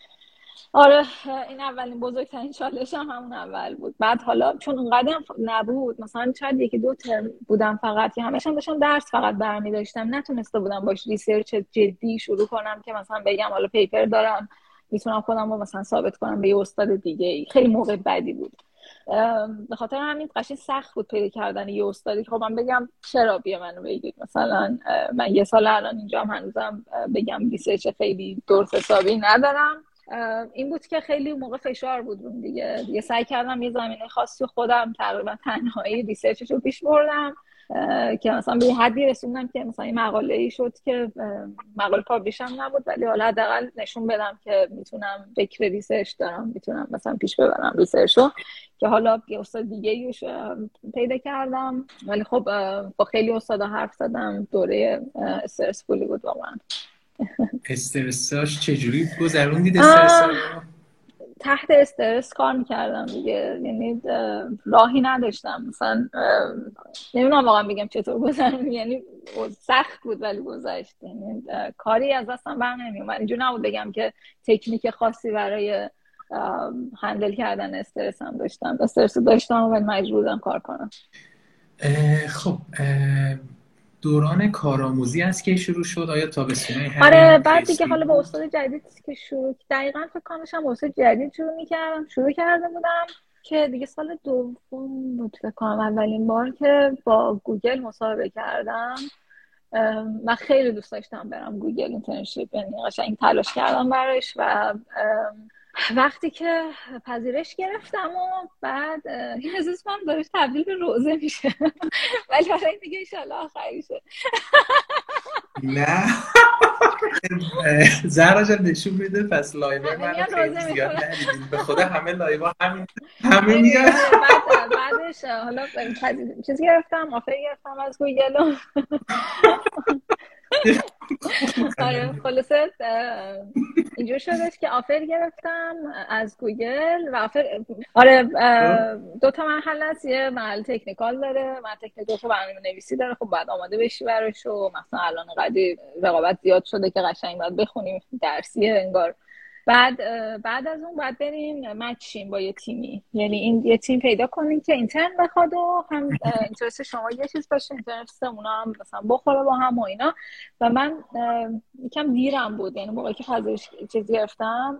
آره این اولین بزرگترین چالش هم همون اول بود. بعد حالا چون اونقدر نبود مثلا شاید یکی دو ترم بودم فقط که همش هم داشتم درس فقط برمی داشتم نتونسته بودم باش research جدی شروع کنم که مثلا بگم حالا paper دارم می‌تونم خودم رو مثلا ثابت کنم به یه استاد دیگه ای. خیلی موقع بدی بود. به خاطر همین قشنگ سخت بود پیدا کردن یه استادی خب من بگم چرا بیا منو بگیر مثلا من یه سال الان اینجا هنوزم بگم research خیلی درست حسابی ندارم. این بود که خیلی موقع فشار بود روم دیگه. دیگه سعی کردم یه زمینه خاصی خودم تقریبا تنهایی research ش رو پیش بردم که مثلا به حدی رسوندم که مثلا این مقاله ای شد که مقاله publish نبود ولی حالا حداقل نشون بدم که می‌تونم فکر research دارم می‌تونم مثلا پیش ببرم research رو. که حالا یه استاد دیگه ایش پیدا کردم ولی خب با خیلی استادا حرف زدم دوره استرس بود واقعا. استرساش چجوری گذروندید استرس تحت استرس کار می‌کردم دیگه. یعنی راهی نداشتم. مثلا نمی‌دونم واقعا بگم چطور گذرم یعنی سخت بود ولی گذشت. یعنی کاری از دستم بر نمیومد اینجور نبود بگم که تکنیک خاصی برای هندل کردن استرس هم داشتم. استرس داشتم و مجبورم کار کنم. خب دوران کارآموزی است که شروع شد. آیا تابستونه آره بعد دیگه حالا با استاد جدید که شروع دقیقا فکر کنم هم استاد جدید شروع می‌کردم شروع کرده بودم که دیگه سال دوم بود فکر کنم اولین بار که با گوگل مصاحبه کردم. من خیلی دوست داشتم برم گوگل اینترنشیپ یعنی قشنگ تلاش کردم براش و وقتی که پذیرش گرفتم و بعد این من دارش تبدیل به روزه میشه. ولی حالا این دیگه ایشالله آخریشه نه. زهرا جان نشون میده پس لایو من خیلی زیاد به خدا همه لایو همین همه میاد بعدش حالا چیزی گرفتم آفر گرفتم از گوگل آره خلاصه اینجور شدش که آفر گرفتم از گوگل و آفر آره دو تا مرحله است یه محل تکنیکال داره من تکنیکال تو برنامه نویسی داره خب بعد آماده بشی براش و مثلا الان قدی رقابت زیاد شده که قشنگ باید بخونیم درسیه انگار. بعد بعد از اون بعد بریم مچیم با یه تیمی. یعنی این یه تیم پیدا کنیم که اینترن بخواد و هم اینترست شما یه چیز باشه اینترست اونا هم مثلا بخوره با هم و اینا. و من یکم دیرم بود. یعنی موقعی که پذیرش چیز گرفتم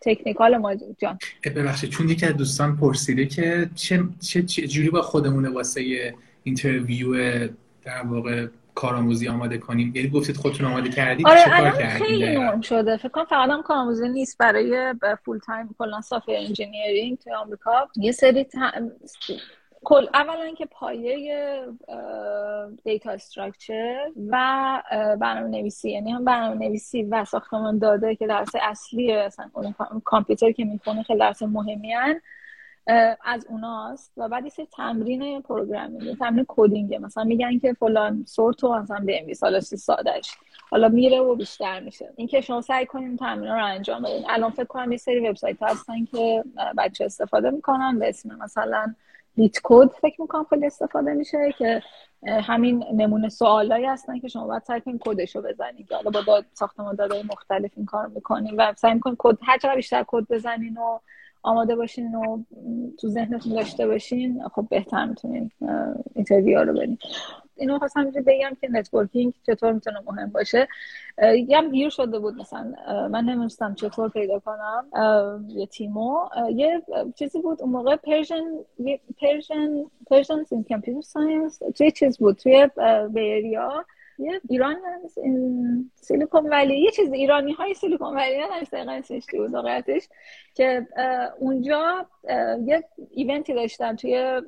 تکنیکال ما جان. ببخشید چون یکی از دوستان پرسیده که چه, چه, چه جوری با خودمونه واسه اینترویو در واقع کارآموزی آماده کنیم؟ یعنی گفتید خودتون آماده کردید؟ آره کردید؟ خیلی نرم شده. فکر کنم فقط هم کارآموزی نیست. برای full time کلا software engineering تو آمریکا. یه سری کل اولا که پایه data structure و برنامه نویسی یعنی هم برنامه نویسی و ساختمان داده که درس اصلی اصلا کامپیوتر که می‌خونه خیلی درس مهمی هن. از اوناست و بعد یه تمرین programming تمرین coding. مثلا میگن که فلان sort رو مثلا به حالا سادهش حالا میره و بیشتر میشه. اینکه شما سعی کنیم تمرین رو انجام بدین. الان فکر کنم یه سری وبسایت هستن که بچه استفاده می‌کنن به اسم مثلا لیت کد فکر می‌کنم خیلی استفاده میشه که همین نمونه سوالایی هستن که شما باید سعی کنید کدش رو بزنید حالا با داد ساختمان داده مختلف این کار می‌کنیم و سعی می‌کنید کد هر چقدر بیشتر کد بزنین و آماده باشین و تو ذهنتون داشته باشین خب بهتر می‌تونین اینترویو رو برین اینو خواستم بگم که نتورکینگ چطور می‌تونه مهم باشه؟ یه دیر شده بود مثلا. من نمیستم چطور پیدا کنم. یه تیمو. یه چیزی بود اون موقع پرژن پرژن پرژن این کامپیوتر ساینس توی چیز بود توی بیریا یه ایران سیلیکون ولی یه چیز ایرانی های سیلیکون ولی نه دقیقا اسمش بود واقعیتش. که اونجا یه event ی داشتم توی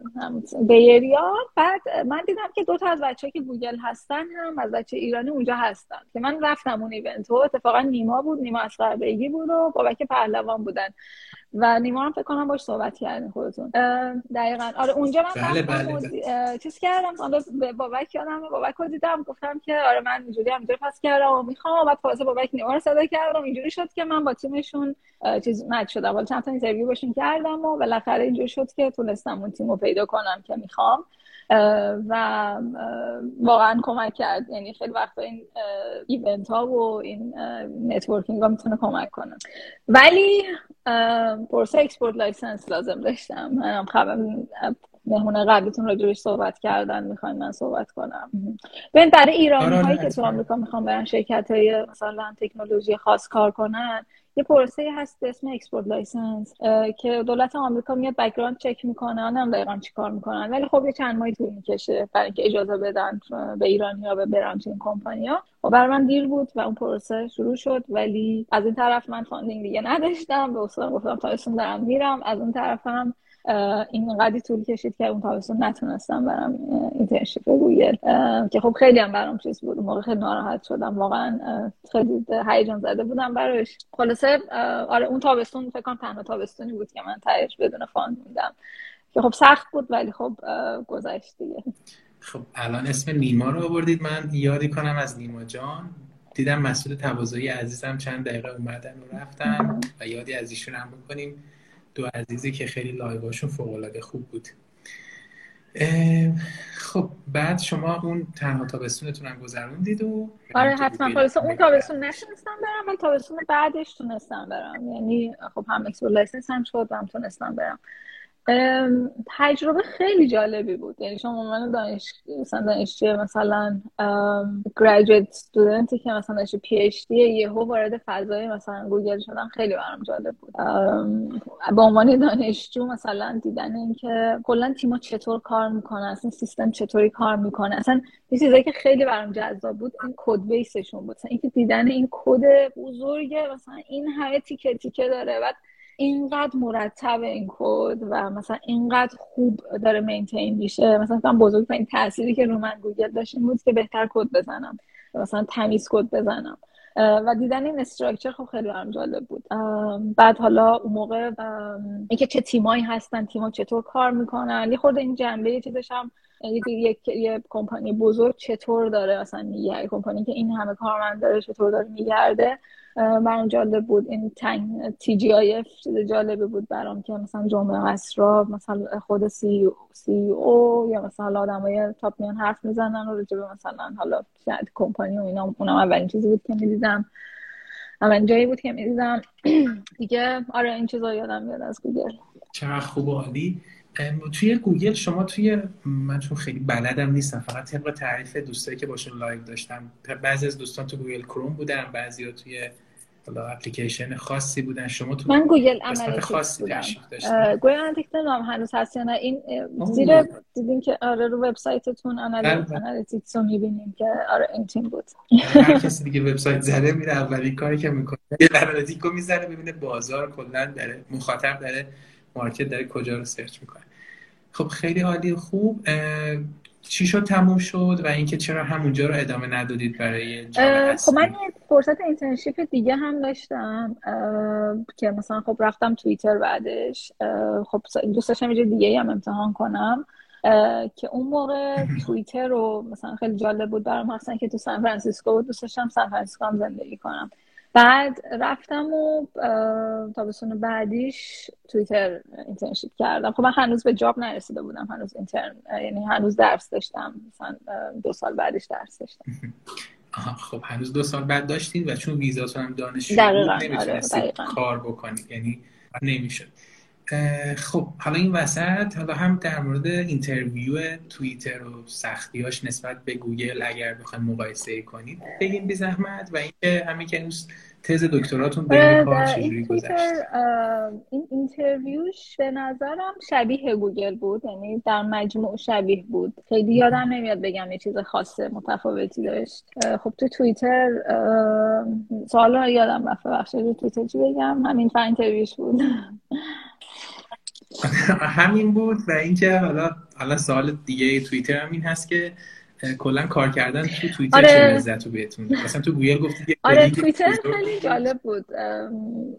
Bay Area بعد من دیدم که دو تا از بچه که گوگل هستن هم از بچه ایرانی اونجا هستن. که من رفتم اون event. و اتفاقا نیما بود نیما از بیگی بود و بابک پهلوان بودن. و نیما هم فکر کنم باش صحبت کردین خودتون. دقیقا. آره اونجا من بله بله, بله. چیز کردم. به بابک یادم بابک رو دیدم. گفتم که آره من اینجوری همینجوری pass کردم و می‌خوام. بعد فاز بابک نیما رو صدا کردم. اینجوری شد که من با تیمشون چیز match شدم. ولی چند تا interview باشون کردم و بالاخره اینجوری شد که تونستم اون تیم رو پیدا کنم که می‌خوام. و واقعا کمک کرد. یعنی خیلی وقتا این event ها و این networking ها می‌تونه کمک کنه. ولی پروسه export license لازم داشتم. منم خبر مهمون قبلیتون راجبش صحبت کردن می‌خواین من صحبت کنم. ببین برای ایرانی هایی که تو آمریکا می‌خوام برن شرکت های مثلا تکنولوژی خاص کار کنن یه پروسه هست به اسم export license که دولت آمریکا میاد background check می‌کنه هم دقیقا چی کار می‌کنن. ولی خب یه چند ماهی طول می‌کشه برای اینکه اجازه بدن به ایرانی ها به تو این کمپانیا و خب برای من دیر بود و اون پروسه شروع شد. ولی از این طرف من funding دیگه نداشتم. به استادم گفتم تابستون دارم میرم. از اون طرف هم این قدی طول کشید که اون تابستون نتونستم برم internship گوگل که خب خیلی هم برام چیز بود. موقع خیلی ناراحت شدم. واقعا خیلی هیجان زده بودم براش. خلاصه آره اون تابستون فکر کنم تنها تابستونی بود که من تایش بدون fund میدم که خب سخت بود ولی خب گذشت دیگه. خب الان اسم نیما رو آوردید. من یادی کنم از نیما جان. دیدم مسئول تبازایی عزیزم چند دقیقه اومدن و رفتن و یادی از ایشون هم بکنیم. دو عزیزی که خیلی live اشون فوق العاده خوب بود. خب بعد شما اون تنها تابستونتون هم گذروندید و آره حتما. خلاصه اون تابستون نتونستم برم ولی تابستون بعدش تونستم برم. یعنی خب هم اکسپور هم شد و هم تونستم برم. تجربه خیلی جالبی بود. یعنی شما من دانش مثلا دانشجو مثلا graduate student ی که مثلا دانش PhD یهو وارد فضای مثلا گوگل شدن خیلی برام جالب بود. به عنوان دانشجو مثلا دیدن اینکه کلا تیما چطور کار می‌کنه اصلا سیستم چطوری کار می‌کنه. اصلا یه چیزایی که خیلی برام جذاب بود این code base شون بود. اینکه دیدن این کد بزرگه مثلا این همه تیکه تیکه داره. بعد اینقدر مرتب این کد و مثلا اینقدر خوب داره maintain میشه. مثلا بزرگترین تأثیری که رو من گوگل داشت این بود که بهتر کد بزنم. مثلا تمیز کد بزنم. و دیدن این structure خب خیلی برام جالب بود. بعد حالا اون موقع اینکه چه تیمایی هستن تیما چطور کار می‌کنن. یه خورده این جنبه یه چیزش هم یک یه کمپانی بزرگ چطور داره مثلا یه کمپانی که این همه کارمند داره چطور داره میگرده؟ برام جالب بود. این thank TGIF چیز جالبی بود برام که مثلا جمعه عصرا مثلا خود C, CEO یا مثلا آدمای top میان حرف می‌زنن و راجع به مثلا حالا شاید کمپانی و اینا اونم اولین چیزی بود که می‌دیدم. اولین جایی بود که می‌دیدم. دیگه آره این چیزا یادم میاد از گوگل. چقدر خوب عالی. توی گوگل شما توی من چون خیلی بلدم نیستم فقط طبق تعریف دوستایی که باشون live داشتم بعضی از دوستان تو گوگل کروم بودن بعضی ها توی حالا اپلیکیشن خاصی بودن. شما تو من گوگل خاصی گوگل Analytics نمی‌دونم هنوز هست یا نه. این زیر دیدین که آره رو وبسایتتون Analytics رو می‌بینیم که آره این تیم بود. هر کسی دیگه وبسایت زده میره اولین کاری که می‌کنه Analytics و می‌زنه ببینه بازار کلا داره مخاطب داره. market داره کجا رو سرچ می‌کنه. خب خیلی عالی خوب. چی شد تموم شد و اینکه چرا همونجا رو ادامه ندادید برای خب من یه فرصت internship دیگه هم داشتم که مثلا خب رفتم توییتر بعدش. خب دوست داشتم یه دیگه هم امتحان کنم. که اون موقع توییتر رو مثلا خیلی جالب بود برام مثلا که تو سان فرانسیسکو بود دوست داشتم سان فرانسیسکو هم زندگی کنم. بعد رفتم و تابستون بعدیش توییتر internship کردم. خب من هنوز به job نرسیده بودم. هنوز intern یعنی هنوز درس داشتم. مثلا دو سال بعدش درس داشتم. خب هنوز دو سال بعد داشتین و چون ویزاتون هم دانشجو بود نمی‌تونستید آره، کار بکنید یعنی نمی‌شد. خب حالا این وسط حالا هم در مورد interview توییتر و سختیاش نسبت به گوگل اگر بخوایم مقایسه کنید بگیم بی زحمت و اینکه همین که تز دکتراتون به کار چجوری گذشت؟ این interview ش به نظرم شبیه گوگل بود یعنی در مجموع شبیه بود. خیلی یادم نمیاد بگم یه چیز خاصه متفاوتی داشت. خب تو توییتر سوالا یادم رفت بخش توییتر چی بگم؟ همین فن interview ش بود. همین بود و اینکه حالا حالا سوال دیگه توییتر هم این هست که کلا کار کردن تو توییتر آره. چه لذت رو بهتون مثلا تو گوگل گفتی آره توییتر خیلی جالب بود.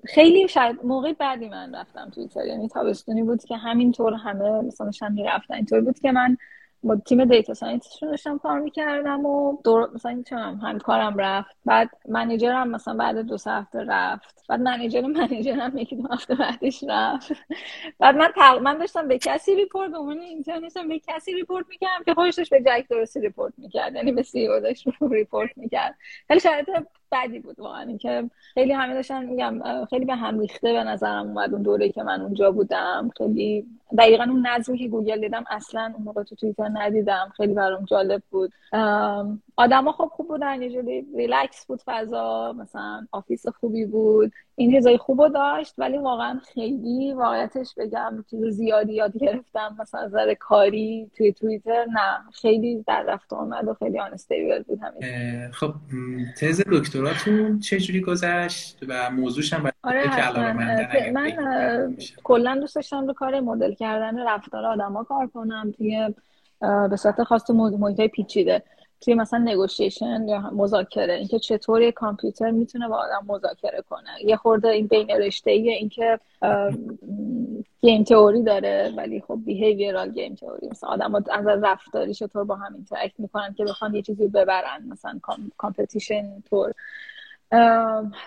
خیلی شاید موقع بعدی من رفتم توییتر. یعنی تابستونی بود که همینطور همه مثلا هم می‌رفتن. اینطور بود که من با تیم data scientist شون داشتم کار می‌کردم و دور مثلا چونم همکارم رفت. بعد منیجرم مثلا بعد دو سه هفته رفت. بعد manager manager م یکی دو هفته بعدش رفت. بعد من تق... من داشتم به کسی report اون intern م به کسی report می‌کردم که خودش به جک دورسی report می‌کرد. یعنی به CEO داشت report می‌کرد. خیلی شرایط بدی بود واقعا. اینکه خیلی همه داشتن میگم خیلی به هم ریخته به نظرم اومد اون دوره که من اونجا بودم. خیلی دقیقا اون نظمی که گوگل دیدم اصلا اون موقع تو توییتر ندیدم. خیلی برام جالب بود. آدما خب خوب بودن یه جوری ریلکس بود فضا مثلا office خوبی بود. این چیزای خوب داشت ولی واقعا خیلی واقعیتش بگم چیز زیادی یاد گرفتم. مثلا نظر کاری توی توییتر نه. خیلی در رفت آمد و خیلی unstable بود همین. خب تز دکتراتون چجوری گذشت و موضوعش هم آره که من کلا دوست داشتم رو کار مدل کردن رفتار آدما کار کنم توی به صورت خاص محیط پیچیده. توی مثلا negotiation یا مذاکره اینکه چطور یه کامپیوتر می‌تونه با آدم مذاکره کنه. یه خورده این بین رشته ایه اینکه game theory داره ولی خب behavioral game theory مثلا آدم از رفتاری چطور با هم interact می‌کنن که بخوان یه چیزی ببرن مثلا competition طور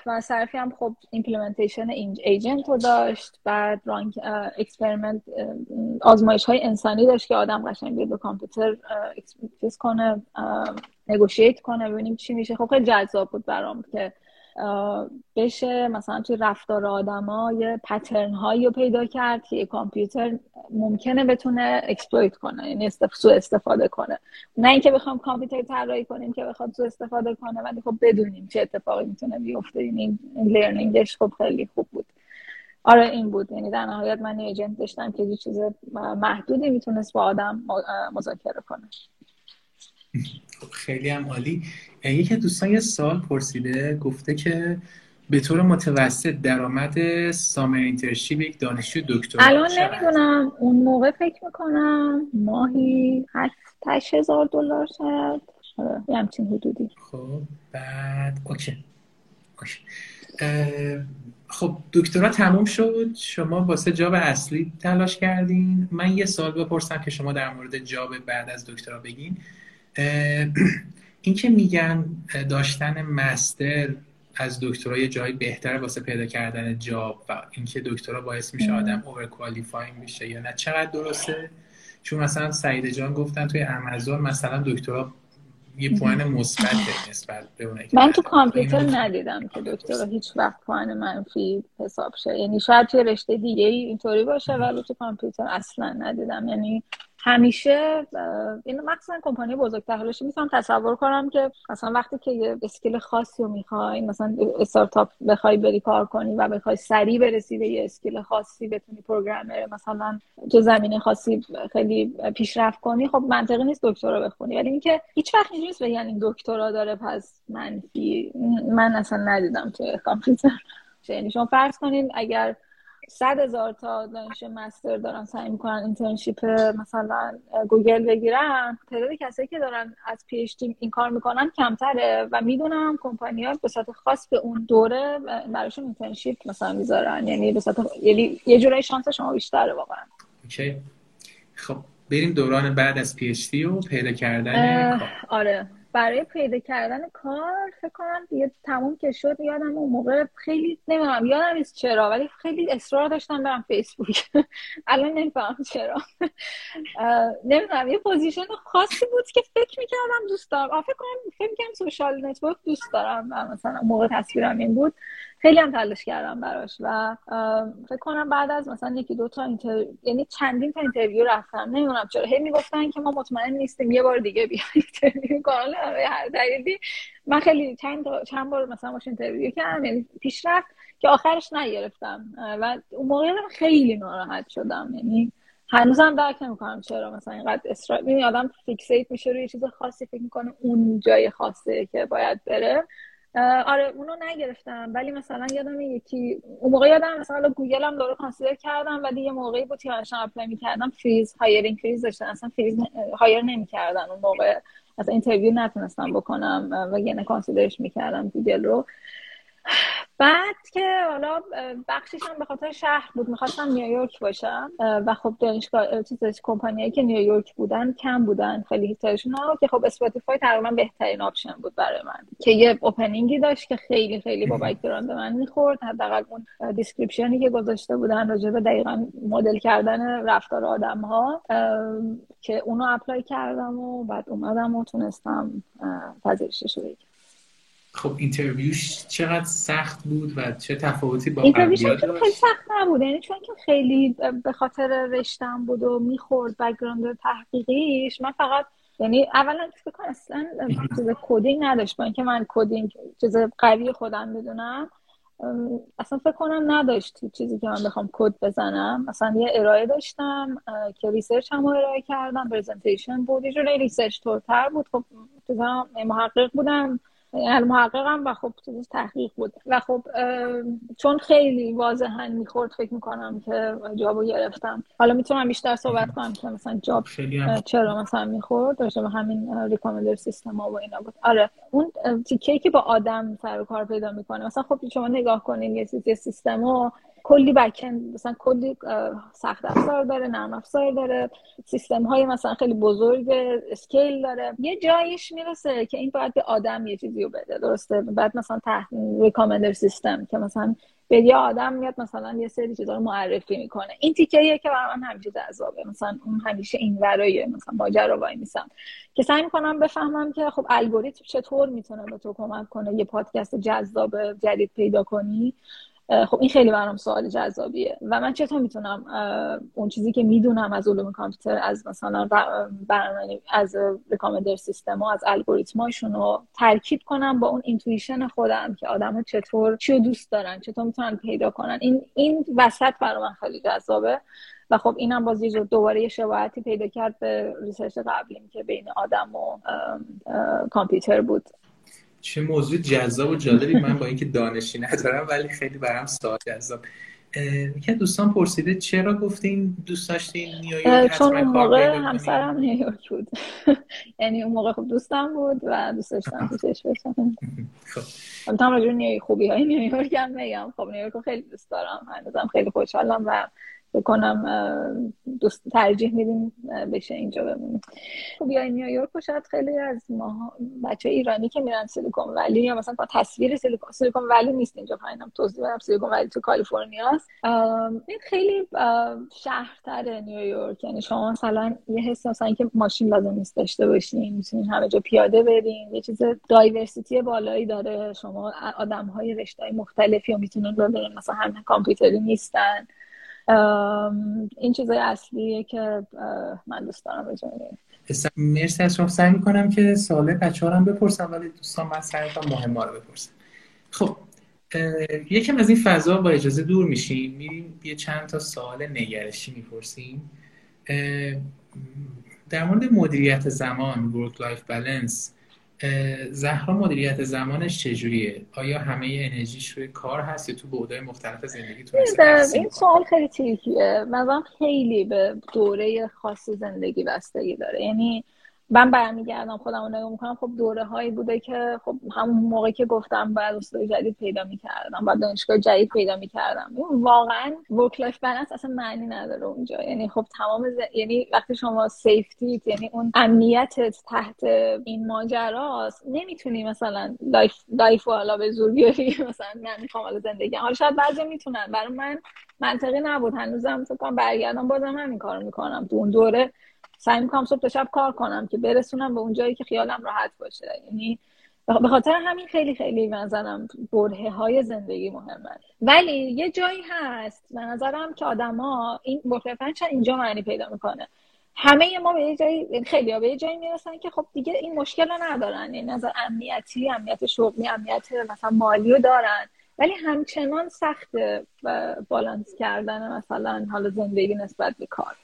و صرفی هم خب implementation agent رو داشت. بعد run experiment آزمایش های انسانی داشت که آدم قشنگ بیاد به کامپیوتر experiment کنه negotiate کنه ببینیم چی میشه. خب خیلی جذاب بود برام که بشه مثلا توی رفتار آدما یه pattern هایی رو پیدا کرد که یه کامپیوتر ممکنه بتونه exploit کنه یعنی سو استفاده کنه. نه اینکه بخوام کامپیوتر طراحی کنیم که بخواد سو استفاده کنه ولی خب بدونیم چه اتفاقی می‌تونه بیفته. این لرنینگش خب خیلی خوب بود. آره این بود. یعنی در نهایت من ایجنت داشتم که یه چیز محدودی می‌تونست با آدم مذاکره کنه. خیلی هم عالی. یکی دوستان یه سال پرسیده گفته که به طور متوسط درآمد سامر اینترشیپ یک دانشجو دکترا الان نمی‌دونم. اون موقع فکر می‌کنم ماهی هشت هزار دلار شاید. آره، یه همچین حدودی. خب بعد اوکی, اوکی. خب دکترا تموم شد. شما واسه job اصلی تلاش کردین. من یه سوال بپرسم که شما در مورد job بعد از دکترا بگین. این که میگن داشتن master از دکترا جاب بهتر واسه پیدا کردن job و اینکه دکترا باعث میشه آدم over qualifying میشه یا نه چقدر درسته؟ چون مثلا سعید جان گفتن توی امازون مثلا دکترا یه پوان مثبت نسبت به اونه من تو کامپیوتر ندیدم که دکترا هیچ وقت پوان منفی حساب شه. یعنی شاید توی رشته دیگه اینطوری باشه ولی تو کامپیوتر اصلا ندیدم. یعنی همیشه این مخصوصا کمپانی بزرگتر حالش می‌تونم تصور کنم که مثلا وقتی که یه اسکیل خاصی رو می‌خوای مثلا استارتاپ بخوای بری کار کنی و بخوای سریع برسی به یه اسکیل خاصی بتونی پروگرامر مثلا تو زمینه خاصی خیلی پیشرفت کنی خب منطقی نیست دکترا بخونی. ولی اینکه هیچ وقت نیست بگن این دکترا داره پس منفی من اصلا ندیدم که کامپیوتر. یعنی شما فرض کنین اگر صد هزار تا دانشجو master دارن سعی می‌کنن internship مثلا گوگل بگیرن. تعداد کسایی که دارن از PhD این کار می‌کنن کمتره و می‌دونم کمپانی ها به صورت خاص به اون دوره براشون internship مثلا می‌ذارن. یعنی به صورت یعنی یه جورایی شانس شما بیشتره واقعا. Okay. خب بریم دوران بعد از PhD و پیدا کردن آره. برای پیدا کردن کار فکر کنم دیگه تموم که شد. یادم اون موقع خیلی نمی‌دونم یادم نیست چرا ولی خیلی اصرار داشتم برم فیسبوک. الان نمیفهم چرا. نمی‌دونم یه position خاصی بود که فکر می‌کردم دوست دارم. فکر کنم فکر می‌کردم social network دوست دارم مثلا موقع تصورم این بود. خیلی هم تلاش کردم براش و فکر کنم بعد از مثلا یکی دو تا inter... یعنی چندین تا interview رفتم نمی‌دونم چرا. هی می‌گفتن که ما مطمئن نیستیم یه بار دیگه بیا interview کن هر دلیلی. من خیلی چند چند بار مثلا باش interview کردم یعنی پیش رفت که آخرش نگرفتم. و اون موقع خیلی ناراحت شدم. یعنی هنوزم درک نمی‌کنم چرا مثلا اینقدر اصرار می آدم fixate میشه روی چیز خاصی فکر می‌کنه اون جای خاصه که باید بره. آره اونو نگرفتم. ولی مثلا یادم یکی اون موقع یادم مثلا گوگل هم داره consider کردم ولی یه موقعی بود که داشتم apply می‌کردم freeze hiring freeze داشتن. اصلا freeze hire نمی‌کردن. اون موقع اصلا interview نتونستم بکنم و یعنی consider ش می‌کردم گوگل رو. بعد که حالا بخشش هم به خاطر شهر بود می‌خواستم نیویورک باشم و خب دانشگاه چیزش کمپانیایی که نیویورک بودن کم بودن خیلی هیترشون که خب اسپاتیفای تقریبا بهترین option بود برای من که یه opening ی داشت که خیلی خیلی با background من می‌خورد حداقل اون description ی که گذاشته بودن راجع به دقیقا مدل کردن رفتار آدم ها که اونو apply کردم و بعد اومدم و تونستم پذیرشش رو خب interview ش چقدر سخت بود و چه تفاوتی با interview ش خیلی سخت نبود. یعنی چون که خیلی به خاطر رشته‌م بود و می‌خورد background تحقیقیش من فقط یعنی اولا فکر کنم اصلا چیز coding نداشت. با اینکه من coding چیز قوی خودم بدونم اصلا فکر کنم نداشت چیزی که من بخوام کد بزنم. مثلا یه ارائه داشتم که research هم ارائه کردم presentation بود. یه research طورتر بود. خب محقق بودم. یعنی محققم و خب چیزش تحقیق بود. و خب چون خیلی واضحا می‌خورد فکر می‌کنم که job و گرفتم. حالا می‌تونم بیشتر صحبت کنم که مثلا job چرا مثلا می‌خورد؟ داشته به همین ریکامندر سیستم ها و اینا بود. آره اون تیکه که با آدم سر و کار پیدا می‌کنه مثلا خب شما نگاه کنین یه سیستم کلی بکن مثلا کلی سخت افزار داره نرم افزار داره. سیستم های مثلا خیلی بزرگ اسکیل داره. یه جایش می‌رسه که این باید به آدم یه چیزی رو بده درسته؟ بعد مثلا تحت ریکامندر سیستم که مثلا به یه آدم میاد مثلا یه سری چیزا رو معرفی می‌کنه. این تیکه که برای من همیشه جذابه. مثلا اون همیشه این ورای مثلا ماجرا وای میسم. که سعی می‌کنم بفهمم که خب الگوریتم چطور می‌تونه به تو کمک کنه یه پادکست جذاب جدید پیدا کنی. خب این خیلی برام سوال جذابیه. و من چطور می‌تونم اون چیزی که می‌دونم از علوم کامپیوتر از مثلا برنامه از recommender system و از الگوریتماشون رو ترکیب کنم با اون intuition خودم که آدم چطور چی دوست دارن چطور می‌تونن پیدا کنن. این این وسط برای من خیلی جذابه. و خب اینم باز یه دوباره یه شباهتی پیدا کرد به research قبلیم که بین آدم و کامپیوتر بود. چه موضوع جذاب و جالبی من با اینکه دانشی ندارم ولی خیلی برام سوال جذاب. یکی دوستان پرسیده چرا گفتین دوست داشتین نیویورک؟ چون اون موقع همسرم نیویورک بود. یعنی اون موقع خب دوستم بود و دوست داشتم پیشش باشم. خب. البته راجع خوبی های نیویورک هم میگم. خب نیویورک خیلی دوست دارم. هنوزم خیلی خوشحالم و بکنم دوست ترجیح میدیم بشه اینجا بمونیم. خب یا نیویورک شاید خیلی از ما بچه ایرانی که میرن سیلیکون ولی یا مثلا با تصویر سیلیکون سیلیکون ولی نیست اینجا پایینم توضیح بدم. سیلیکون ولی تو کالیفرنیا است این خیلی شهرتر نیویورک. یعنی شما مثلا یه حس مثلا که ماشین لازم نیست داشته باشین می‌تونین همه جا پیاده برین. یه چیز دایورسیتی بالایی داره. شما آدم های رشته مختلفی رو می‌تونین ببینین. مثلا همه کامپیوتری نیستن. این چیزای اصلیه که من دوست دارم بجانیم مرسی از شما. سعی می‌کنم که سوال بچه هم بپرسم ولی دوستان من سعی مهم رو بپرسم. خب یکم از این فضا با اجازه دور میشیم. میریم یه چند تا سوال نگرشی می‌پرسیم. در مورد مدیریت زمان ورک لایف بالانس زهرا مدیریت زمانش چجوریه؟ آیا همه انرژیش روی کار هست یا تو بودای مختلف زندگیتون این سوال خیلی tricky ه مثلا خیلی به دوره خاص زندگی بستگی داره. یعنی من برمیگردم خودم رو نگاه می‌کنم. خب دوره هایی بوده که خب همون موقعی که گفتم باید استاد جدید پیدا می‌کردم باید دانشگاه جدید پیدا می‌کردم. واقعا work life balance اصلا معنی نداره اونجا. یعنی خب تمام یعنی وقتی شما safety یعنی اون امنیتت تحت این ماجراست نمی‌تونی مثلا life life حالا به زور بیاری. مثلا من می‌خوام حالا زندگی حالا شاید بعضی می‌تونن. برای من منطقی نبود. هنوزم فکر کنم برگردم بازم همین کارو می‌کنم. تو اون دوره سعی می‌کنم صبح تا شب کار کنم که برسونم به اون جایی که خیالم راحت باشه. یعنی به خاطر همین خیلی خیلی نظرم بره های زندگی مهمه. ولی یه جایی هست به نظرم که آدما این بره اینجا معنی پیدا می‌کنه. همه ما به یه جایی خیلی به یه جایی می‌رسن که خب دیگه این مشکل رو ندارن. این نظر امنیتی امنیت شغلی امنیت مثلا مالی رو دارن. ولی همچنان سخت بالانس کردن مثلا حالا زندگی نسبت به کار.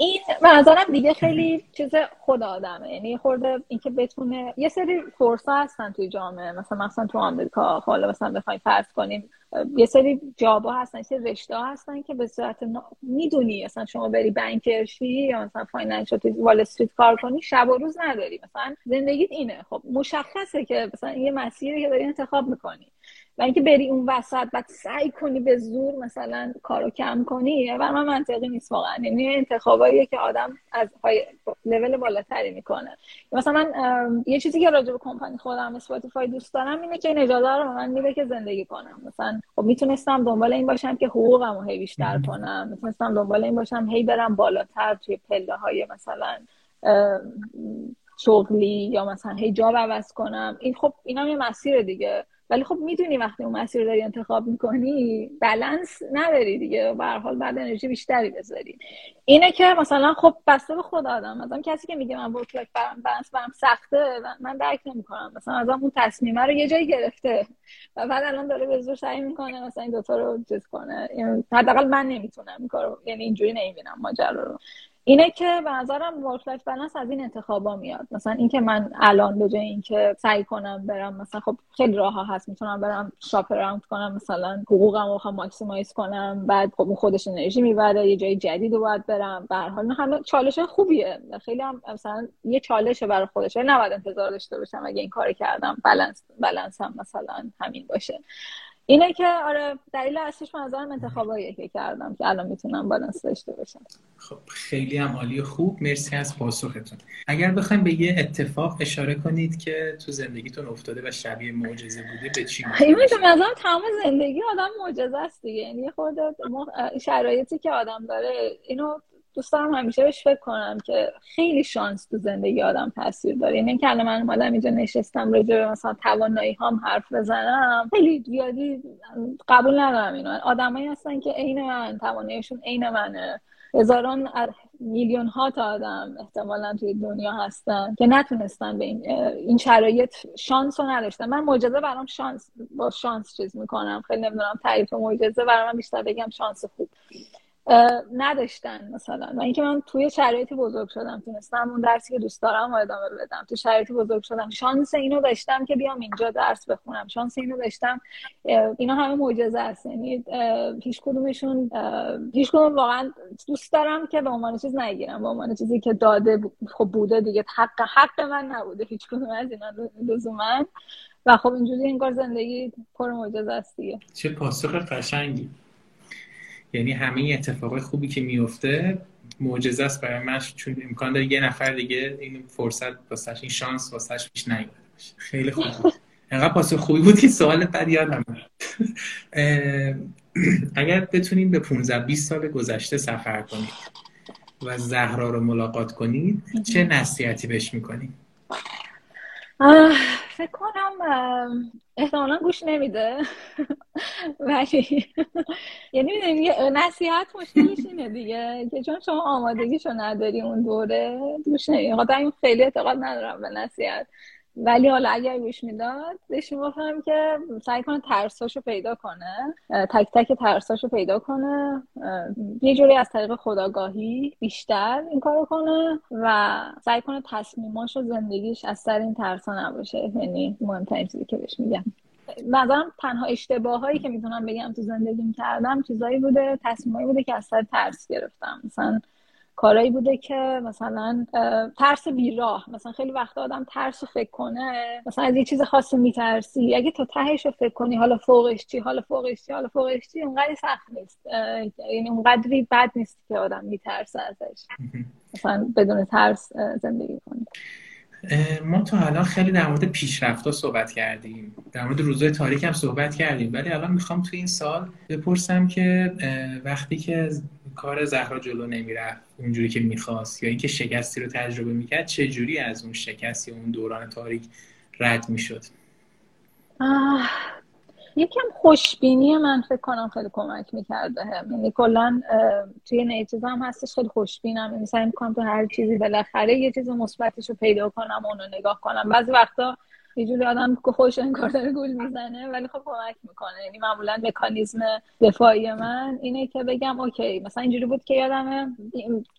این به نظرم دیگه خیلی چیز خود آدمه. یعنی خود اینکه بتونه یه سری فرصت هستن توی جامعه. مثلا مثلا تو آمریکا حالا مثلا بخوایم فرض کنیم یه سری job ا هستن یه رشته ها هستن که به صورت می‌دونی مثلا شما بری banker شی یا مثلا financial تو Wall Street کار کنی شب و روز نداری. مثلا زندگیت اینه. خب مشخصه که مثلا یه مسیری که داری انتخاب می‌کنی. و اینکه بری اون وسط بعد سعی کنی به زور مثلا کارو کم کنی و من منطقی نیست واقعا. یعنی انتخاباییه که آدم از یه level بالاتری می‌کنه. مثلا من یه چیزی که راجع به کمپانی خودم Spotify دوست دارم اینه که این اجازه رو من میده که زندگی کنم. مثلا خب می‌تونستم دنبال این باشم که حقوقم رو هی بیشتر کنم. می‌تونستم دنبال این باشم هی برم بالاتر توی پله های مثلا شغلی یا مثلا هی job عوض کنم. این خب اینا یه مسیر دیگه. ولی خب می‌دونی وقتی اون مسیر داری انتخاب می‌کنی بلنس نداری دیگه. به هر حال باید انرژی بیشتری بذاری. اینه که مثلا خب بسته به خود آدم. مثلا کسی که میگه من work life balance برام سخته من درک نمی‌کنم. مثلا از اون تصمیمه رو یه جایی گرفته و بعد الان داره به زور سعی می‌کنه مثلا این دوتا رو چیز کنه. حداقل من نمی‌تونم این کارو یعنی اینجوری نمی‌بینم ماجرا رو. اینه که به نظرم work life balance از این انتخابا میاد. مثلا اینکه من الان به جای اینکه سعی کنم برم مثلا خب خیلی راه ها هست. می‌تونم برم shop around کنم مثلا حقوقم رو بخوام maximize کنم. بعد خب اون خودش انرژی می‌بره یه جای جدید رو باید برم. به هر حال همه چالش خوبیه. خیلی هم مثلا یه چالشه برای خودش نباید انتظار داشته باشم اگه این کار کردم. بالانس بالانس هم مثلا همین باشه. اینه که آره دلیل اصلیش نظرم انتخاباییه که کردم که الان می‌تونم بالانس داشته باشم. خب خیلی هم عالی خوب. مرسی از پاسختون. اگر بخوایم به یه اتفاق اشاره کنید که تو زندگیتون افتاده و شبیه معجزه بوده به چی این مثلا تمام زندگی آدم معجزه است دیگه. یعنی خود شرایطی که آدم داره اینو دوست دارم همیشه بهش فکر کنم که خیلی شانس تو زندگی آدم تاثیر داره. یعنی که الان من اومدم اینجا نشستم راجع به مثلا توانایی هم حرف بزنم. خیلی زیادی قبول ندارم اینو. آدمایی هستن که عین من تواناییشون عین منه. هزاران میلیون ها تا آدم احتمالا توی دنیا هستن که نتونستن به این, این شرایط شانس رو نداشتن. من معجزه برام شانس با شانس چیز می‌کنم. خیلی نمی‌دونم تعریف معجزه برام بیشتر بگم شانس خوب. نداشتن مثلا. و اینکه من توی شرایطی بزرگ شدم تونستم اون درسی که دوست دارم ادامه بدم. تو شرایطی بزرگ شدم. شانس اینو داشتم که بیام اینجا درس بخونم. شانس اینو داشتم اینا همه معجزه است. یعنی هیچ کدومشون هیچ کدوم واقعا دوست دارم که به عنوان چیز نگیرم. به عنوان چیزی که داده خب بوده دیگه. حق حق من نبوده. هیچ کدوم از اینا لزوما. و خب اینجوری انگار زندگی پر معجزه است دیگه. چه پاسخ قشنگی. یعنی همه اتفاقای خوبی که میفته معجزه است برای من چون امکان داره یه نفر دیگه این فرصت واسش این شانس واسش پیش باشه خیلی خوب انقدر پاسخ خوبی بود که سوال بعد یادم اگر بتونید به 15 20 سال گذشته سفر کنید و زهرا رو ملاقات کنید چه نصیحتی بهش می‌کنید فکر کنم احتمالا گوش نمیده. ولی یعنی می‌دونی نصیحت مشکلش اینه دیگه. که چون شما آمادگیشو نداری اون دوره گوش نمیده. این خیلی اعتقاد ندارم به نصیحت. ولی حالا اگر گوش می‌داد بهش می‌گفتم که سعی کنه ترساشو پیدا کنه تک تک ترساشو پیدا کنه یه جوری از طریق خداگاهی بیشتر این کارو کنه و سعی کنه تصمیماش و زندگیش از سر این ترسا نباشه. یعنی مهمترین چیزی که بهش میگم. نظرم تنها اشتباه هایی که می‌تونم بگم تو زندگیم کردم چیزایی بوده تصمیمایی بوده که از سر ترس گرفتم. مثلا کارایی بوده که مثلا ترس بیراه. مثلا خیلی وقت آدم ترس رو فکر کنه مثلا از یه چیز خاصی میترسی. اگه تو تهش رو فکر کنی حالا فوقش چی حالا فوقش چی حالا فوقش چی اونقدر سخت نیست. یعنی اونقدری بد نیست که آدم میترسه ازش. مثلا بدون ترس زندگی کنی ما تا الان خیلی در مورد پیشرفت صحبت کردیم. در مورد روزهای تاریک هم صحبت کردیم. ولی الان می‌خوام تو این سال بپرسم که وقتی که کار زهرا جلو نمی‌رفت اونجوری که می‌خواست یا اینکه شکستی رو تجربه می‌کرد چه جوری از اون شکست یا اون دوران تاریک رد می‌شد؟ یکم خوشبینی من فکر کنم خیلی کمک می‌کرده. یعنی کلا توی نیتیز هم هستش خیلی خوشبینم. یعنی سعی تو هر چیزی بالاخره یه چیز مثبتش رو پیدا کنم اونو نگاه کنم. بعضی وقتا یه جوری آدم که خوش انگار داره گول می‌زنه ولی خب کمک می‌کنه. یعنی معمولا مکانیزم دفاعی من اینه که بگم اوکی مثلا اینجوری بود که یادم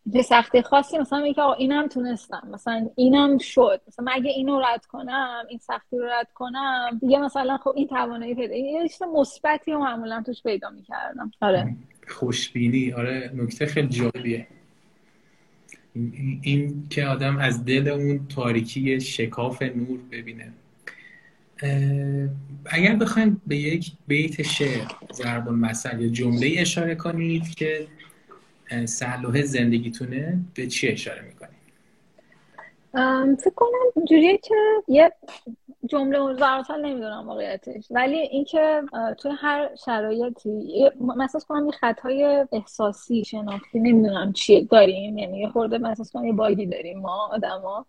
یه سختی خاصی مثلا میگه آقا اینم تونستم مثلا اینم شد مثلا اگه اینو رد کنم این سختی رو رد کنم دیگه مثلا خب این توانایی پیدا یه چیز مثبتی رو معمولا توش پیدا می‌کردم. آره. خوشبینی. آره نکته خیلی جالبیه. این, این که آدم از دل اون تاریکی شکاف نور ببینه. اگر بخوایم به یک بیت شعر ضرب المثل یا جمله اشاره کنید که صلوه زندگیتونه به چی اشاره می‌کنید فکر کنم جوریه که یه جمله ضرورتا نمی‌دونم واقعیتش. ولی اینکه توی هر شرایطی مثلا کنم یه خطای احساسی شناختی نمی‌دونم چیه داریم. یعنی یه خورده مثلا کنم یه باگی داریم ما آدما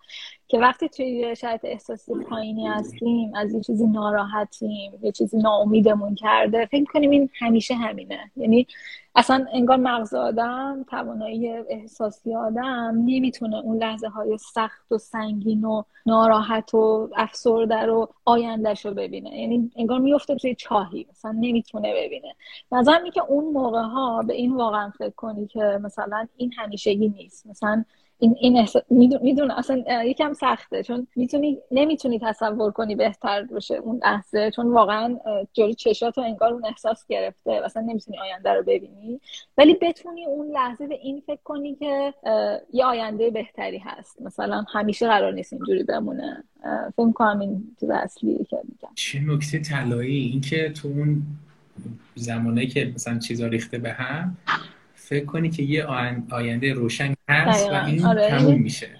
که وقتی توی شرایط احساسی پایینی هستیم از یه چیزی ناراحتیم یه چیزی ناامیدمون کرده فکر کنیم این همیشه همینه. یعنی اصلا انگار مغز آدم توانایی احساسی آدم نمی‌تونه اون لحظه های سخت و سنگین و ناراحت و افسرده رو آیندهش رو ببینه. یعنی انگار میفته توی چاهی مثلا نمی‌تونه ببینه. نظرم که اون موقع ها به این واقعا فکر کنی که مثلا این همیشگی نیست. مثلا این این میدون اصلا یکم سخته. چون می‌تونی نمی‌تونی تصور کنی بهتر باشه اون لحظه. چون واقعا جلوی چشات رو انگار اون احساس گرفته اصلا نمی‌تونی آینده رو ببینی. ولی بتونی اون لحظه به این فکر کنی که یه آینده بهتری هست. مثلا همیشه قرار نیست اینجوری بمونه. فکر کنم این چیز اصلی که میگم. چه نکته طلایی؟ اینکه تو اون زمانه که مثلا چیزا ریخته به هم فکر کنی که یه آینده روشن هست و این آره. تموم میشه.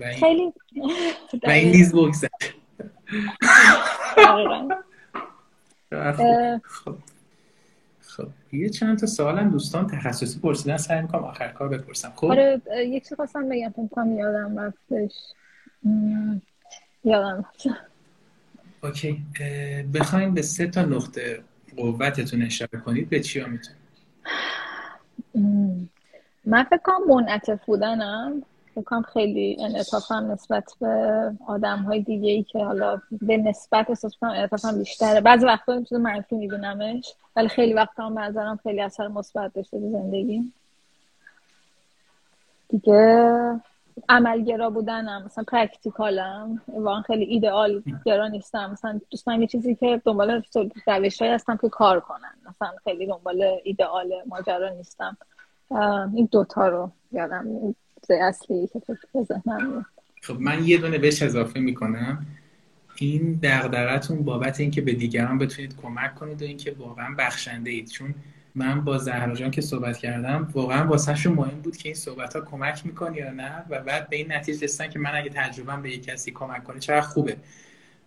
خیلی و این نیز بگذر خب خب. یه چند تا سوالم دوستان تخصصی پرسیدن سعی می‌کنم آخر کار بپرسم. خب؟ آره یک چیز خواستم بگم فکر یادم رفتش. یادم اوکی. بخواین به سه تا نقطه قوتتون اشاره کنید به چیا می‌تونید من فکر کنم منعطف بودنم. فکر کنم خیلی انعطافم نسبت به آدم های دیگه ای که حالا به نسبت احساس کنم انعطافم بیشتره. بعضی وقتا چیز منفی میبینمش ولی خیلی وقتا هم منظرم خیلی اثر مثبت داشته به زندگی دیگه عملگرا بودنم مثلا پرکتیکالم واقعا خیلی ایدئال گرا نیستم. مثلا دوست یه چیزی که دنبال روش هستم که کار کنن. مثلا خیلی دنبال ایدئال ماجرا نیستم. این دوتا رو یادم اصلی که فکر بزنم خب من یه دونه بهش اضافه می‌کنم. این دغدغتون بابت اینکه به دیگران بتونید کمک کنید و اینکه واقعا بخشنده اید چون من با زهرا جان که صحبت کردم واقعا واسهشون مهم بود که این صحبت ها کمک می‌کنی یا نه و بعد به این نتیجه رسیدن که من اگه تجربه به یک کسی کمک کنه چقدر خوبه.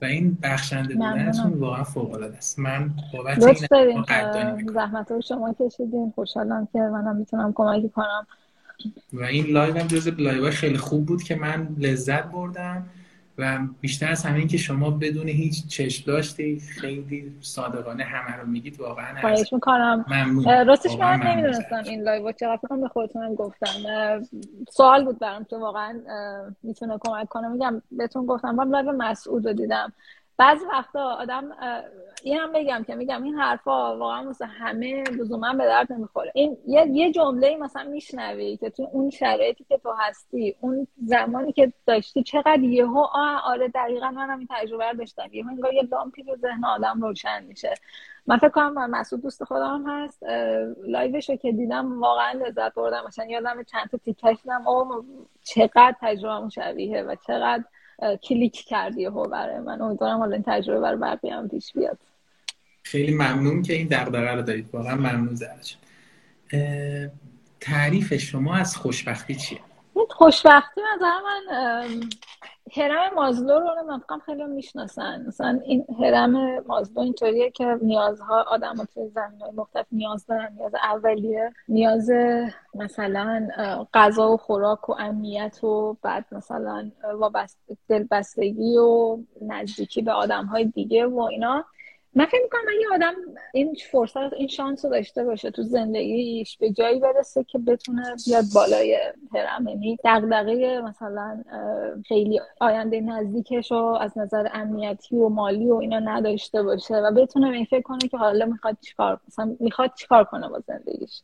و این بخشنده بودنتون واقعا فوق العاده است. من بابت این زحمت رو شما کشیدین. خوشحالم که منم می‌تونم کمکی کنم. و این live هم جز live خیلی خوب بود که من لذت بردم. و بیشتر از همین که شما بدون هیچ چشم داشتی خیلی صادقانه همه رو میگید واقعا خواهش می‌کنم. راستش من نمی‌دونستم این live چقدر فکرم به خودتونم گفتم. سوال بود برام که واقعا می‌تونه کمک کنه. میگم بهتون گفتم. من live مسعود رو دیدم. بعضی وقتا آدم این هم بگم که میگم این حرفا واقعا مثل همه لزوما به درد نمی‌خوره. این یه, جمله مثلا میشنوی که تو اون شرایطی که تو هستی اون زمانی که داشتی چقدر یهو آره دقیقا منم این تجربه رو داشتم. یهو انگار یه لامپی رو ذهن آدم روشن میشه. من فکر کنم مسعود دوست خودم هست. لایوش رو که دیدم واقعا لذت بردم. مثلا یادم چند تا تیکش دیدم. چقدر تجربه شبیه و چقدر کلیک کردی هو برای من. امیدوارم حالا این تجربه برای بقیه هم پیش بیاد. خیلی ممنون که این دغدغه رو دارید. واقعا ممنون زرج تعریف شما از خوشبختی چیه؟ خوشبختی نظر من هرم مازلو رو من خیلی می‌شناسن. مثلا این هرم مازلو اینطوریه که نیازها آدم ها توی زمین مختلف نیاز دارن. نیاز اولیه. نیاز مثلا غذا و خوراک و امنیت و بعد مثلا وابست دلبستگی و نزدیکی به آدم های دیگه و اینا. من فکر می‌کنم اگه آدم این فرصت این شانس رو داشته باشه تو زندگیش به جایی برسه که بتونه بیاد بالای هرم. یعنی دغدغه مثلا خیلی آینده نزدیکش رو از نظر امنیتی و مالی و اینا نداشته باشه و بتونه فکر کنه که حالا می‌خواد چیکار مثلا می‌خواد چیکار کنه با زندگیش.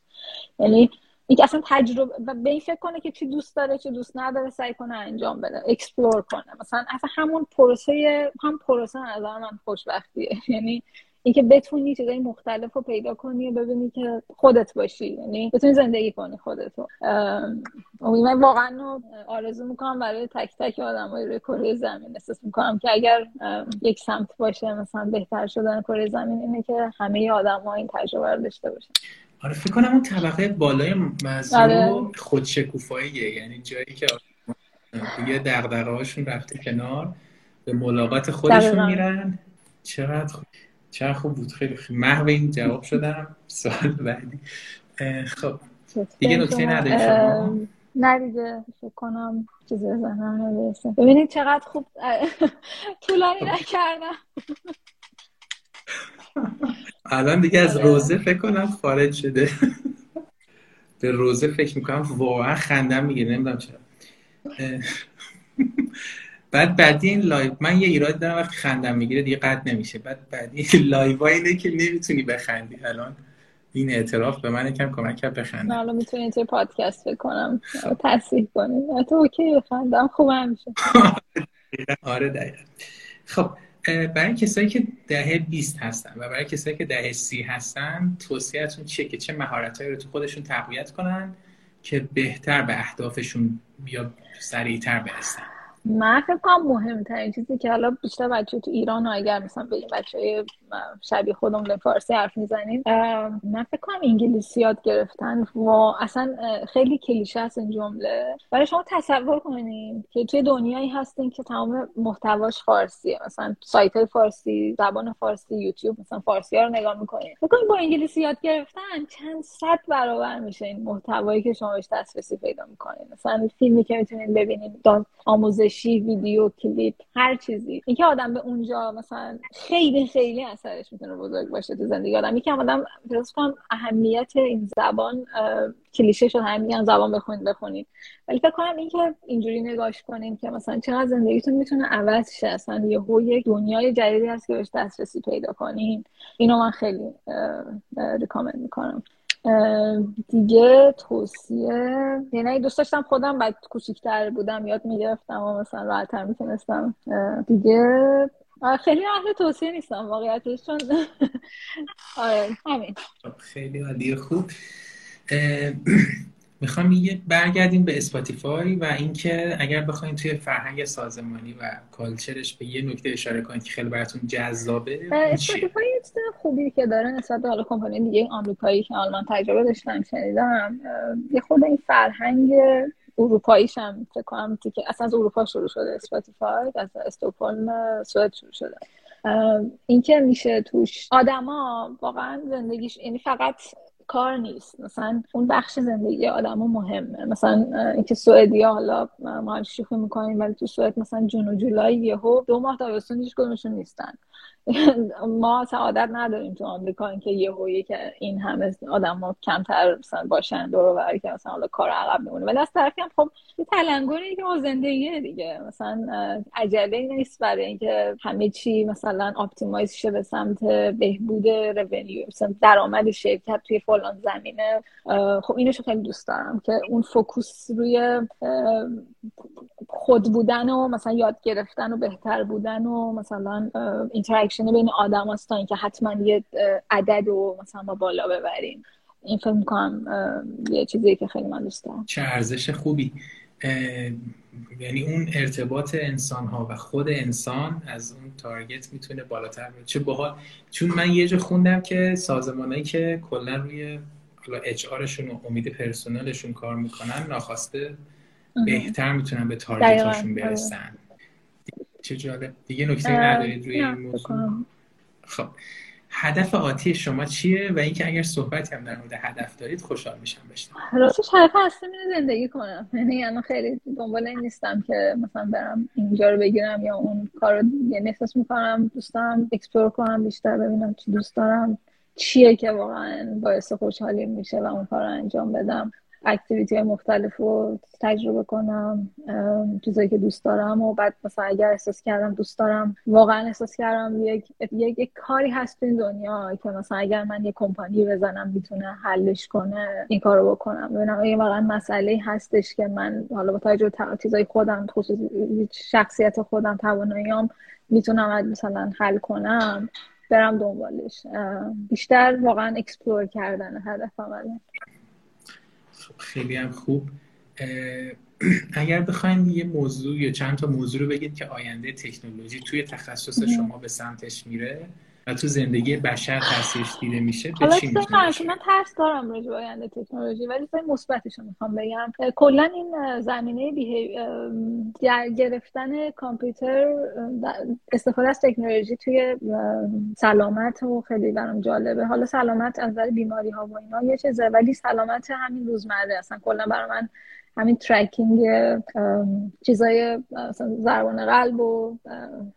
یعنی اینکه اصلا تجربه به این فکر کنه که چی دوست داره چی دوست نداره سعی کنه انجام بده explore کنه. مثلا اصلا همون پروسه هم پروسه نظر من خوشبختیه. یعنی اینکه بتونی چیزای مختلف رو پیدا کنی و ببینی که خودت باشی. یعنی بتونی زندگی کنی خودتو من واقعا آرزو می‌کنم برای تک تک آدم های روی کره زمین. احساس می‌کنم که اگر یک سمت باشه مثلا بهتر شدن کره زمین اینه که همه آدم ها این تجربه رو داشته باشن. آره فکر کنم اون طبقه بالای مزرو آره. خودشکوفاییه. یعنی جایی که دیگه دقدقه هاشون رفته کنار به ملاقات خودشون میرن. چقدر خوب چقدر خوب بود. خیلی خیلی محو این جواب شدم. سوال بعدی. خب. دیگه نکته نداری شما؟ نه دیگه. فکر کنم چیز نمی‌رسه. ببینید چقدر خوب طولانی خب. نکردم. الان دیگه از آره. روزه فکر کنم خارج شده. به روزه فکر می‌کنم واقعا خندم می‌گیره نمی‌دونم چرا. بعد بعدی این لایو من یه ایراد دارم وقتی خندم می‌گیره دیگه قد نمیشه. بعد بعدی لایو اینه که نمی‌تونی بخندی الان. این اعتراف به من کم کمک کرد بخندم. حالا می‌تونی توی پادکست بکنم تصحیح کنیم تو اوکی بخندم خوب همیشه آره دقیقا. خب برای کسایی که دهه 20 هستن و برای کسایی که دهه 30 هستن توصیهتون چیه که چه مهارتهایی رو تو خودشون تقویت کنن که بهتر به اهدافشون یا سریعتر برسن؟ من فکر کنم مهمترین چیزی که حالا بیشتر بچه تو ایران و اگر مثلا به این بچه شبیه خودم به فارسی حرف می‌زنیم. من فکر کنم انگلیسی یاد گرفتن. و اصلا خیلی کلیشه است این جمله. برای شما تصور کنیم که توی دنیایی هستین که تمام محتواش فارسیه. مثلا سایت های فارسی زبان فارسی یوتیوب مثلا فارسی ها رو نگاه می‌کنین. فکر با انگلیسی یاد گرفتن چند صد برابر میشه این محتوایی که شما بهش دسترسی پیدا می‌کنین. مثلا فیلمی که می‌تونین ببینین آموزشی ویدیو کلیپ هر چیزی. اینکه آدم به اونجا مثلا خیلی خیلی اثرش می‌تونه بزرگ باشه تو زندگی. آدم یکم آدم درست کنم اهمیت این زبان کلیشه شد همین زبان بخونید بخونید. ولی فکر کنم اینکه اینجوری نگاش کنین که مثلا چقدر زندگیتون می‌تونه عوض شه. اصلا یه یک دنیای جدیدی هست که بهش دسترسی پیدا کنین. اینو من خیلی ریکامند می‌کنم. دیگه توصیه یعنی دوست داشتم خودم بعد کوچیکتر بودم یاد می‌گرفتم و مثلا راحتتر می‌تونستم. دیگه خیلی اهل توصیه نیستم واقعیتش چون آره همین. خیلی عالی خوب. می‌خوام یه برگردیم به Spotify و اینکه اگر بخوایم توی فرهنگ سازمانی و culture ش به یه نکته اشاره کنید که خیلی براتون جذابه Spotify یه خوبی که داره نسبت به حالا کمپانی دیگه آمریکایی که آلمان تجربه داشتم شنیدم یه خود این فرهنگ اروپاییش هم فکر کنم که اصلا از اروپا شروع شده Spotify از استکهلم سوئد شروع شده. اینکه میشه توش آدما واقعا زندگیش یعنی فقط کار نیست. مثلا اون بخش زندگی آدم مهمه. مثلا اینکه سوئدیا حالا ما شوخی می‌کنیم ولی تو سوئد مثلا جون و جولای یهو دو ماه تابستون هیچ کدومشون نیستن. ما سعادت نداریم تو آمریکا اینکه یه هویی که این همه آدم ها کمتر مثلا باشن دور و که مثلا حالا کار عقب میمونه. ولی از طرفی هم خب یه تلنگری که ما زندگی دیگه. مثلا عجله نیست برای اینکه همه چی مثلا optimize شه به سمت بهبود revenue مثلا درآمد شرکت توی فلان زمینه. خب اینشو خیلی دوست دارم که اون focus روی خود بودن و مثلا یاد گرفتن و بهتر بودن و مثلا interaction بین آدم هست تا اینکه حتما یه عدد رو مثلا ما بالا ببریم. این فکر می‌کنم یه چیزی که خیلی من دوست دارم. چه ارزش خوبی. یعنی اون ارتباط انسان ها و خود انسان از اون تارگت می‌تونه بالاتر بره. چه باحال. چون من یه جا خوندم که سازمانایی که کلا روی حالا اچ و امید پرسنلشون کار می‌کنن ناخواسته بهتر می‌تونن به تارگتاشون برسن. چه جالب. دیگه نکته ندارید روی این موضوع؟ خب. هدف آتی شما چیه؟ و اینکه اگر صحبتی هم در مورد هدف دارید خوشحال میشم بشنوم راستش هدف اصلی اینه زندگی کنم. یعنی الان خیلی دنبال این نیستم که مثلا برم اینجا رو بگیرم یا اون کار رو یعنی احساس می‌کنم دوست دارم explore کنم بیشتر ببینم چی دوست دارم چیه که واقعا باعث خوشحالی میشه و اون کار رو انجام بدم. activity مختلف رو تجربه کنم چیزایی که دوست دارم و بعد مثلا اگر احساس کردم دوست دارم واقعا احساس کردم یک, یک, یک کاری هست این دنیا که مثلا اگر من یه کمپانی بزنم می‌تونه حلش کنه این کارو بکنم. ببینم یه واقعا مسئله هستش که من حالا با توجه به چیزای خودم خصوصی شخصیت خودم تواناییام می‌تونم مثلا حل کنم برم دنبالش. بیشتر واقعا explore کردن هدفم خیلی هم خوب. اگر بخواین یه موضوع یا چند تا موضوع رو بگید که آینده تکنولوژی توی تخصص شما به سمتش میره. و تو زندگی بشر تاثیرش دیده میشه چی من ترس دارم راجع به آینده تکنولوژی ولی مثبتش مثبتش می‌خوام بگم. کلا این زمینه در گرفتن کامپیوتر استفاده از تکنولوژی توی سلامت و خیلی برام جالبه. حالا سلامت از نظر بیماری ها و اینا یه چیزه ولی سلامت همین روزمره. اصلا کلا برای من همین ترکینگ چیزای ضربان قلب و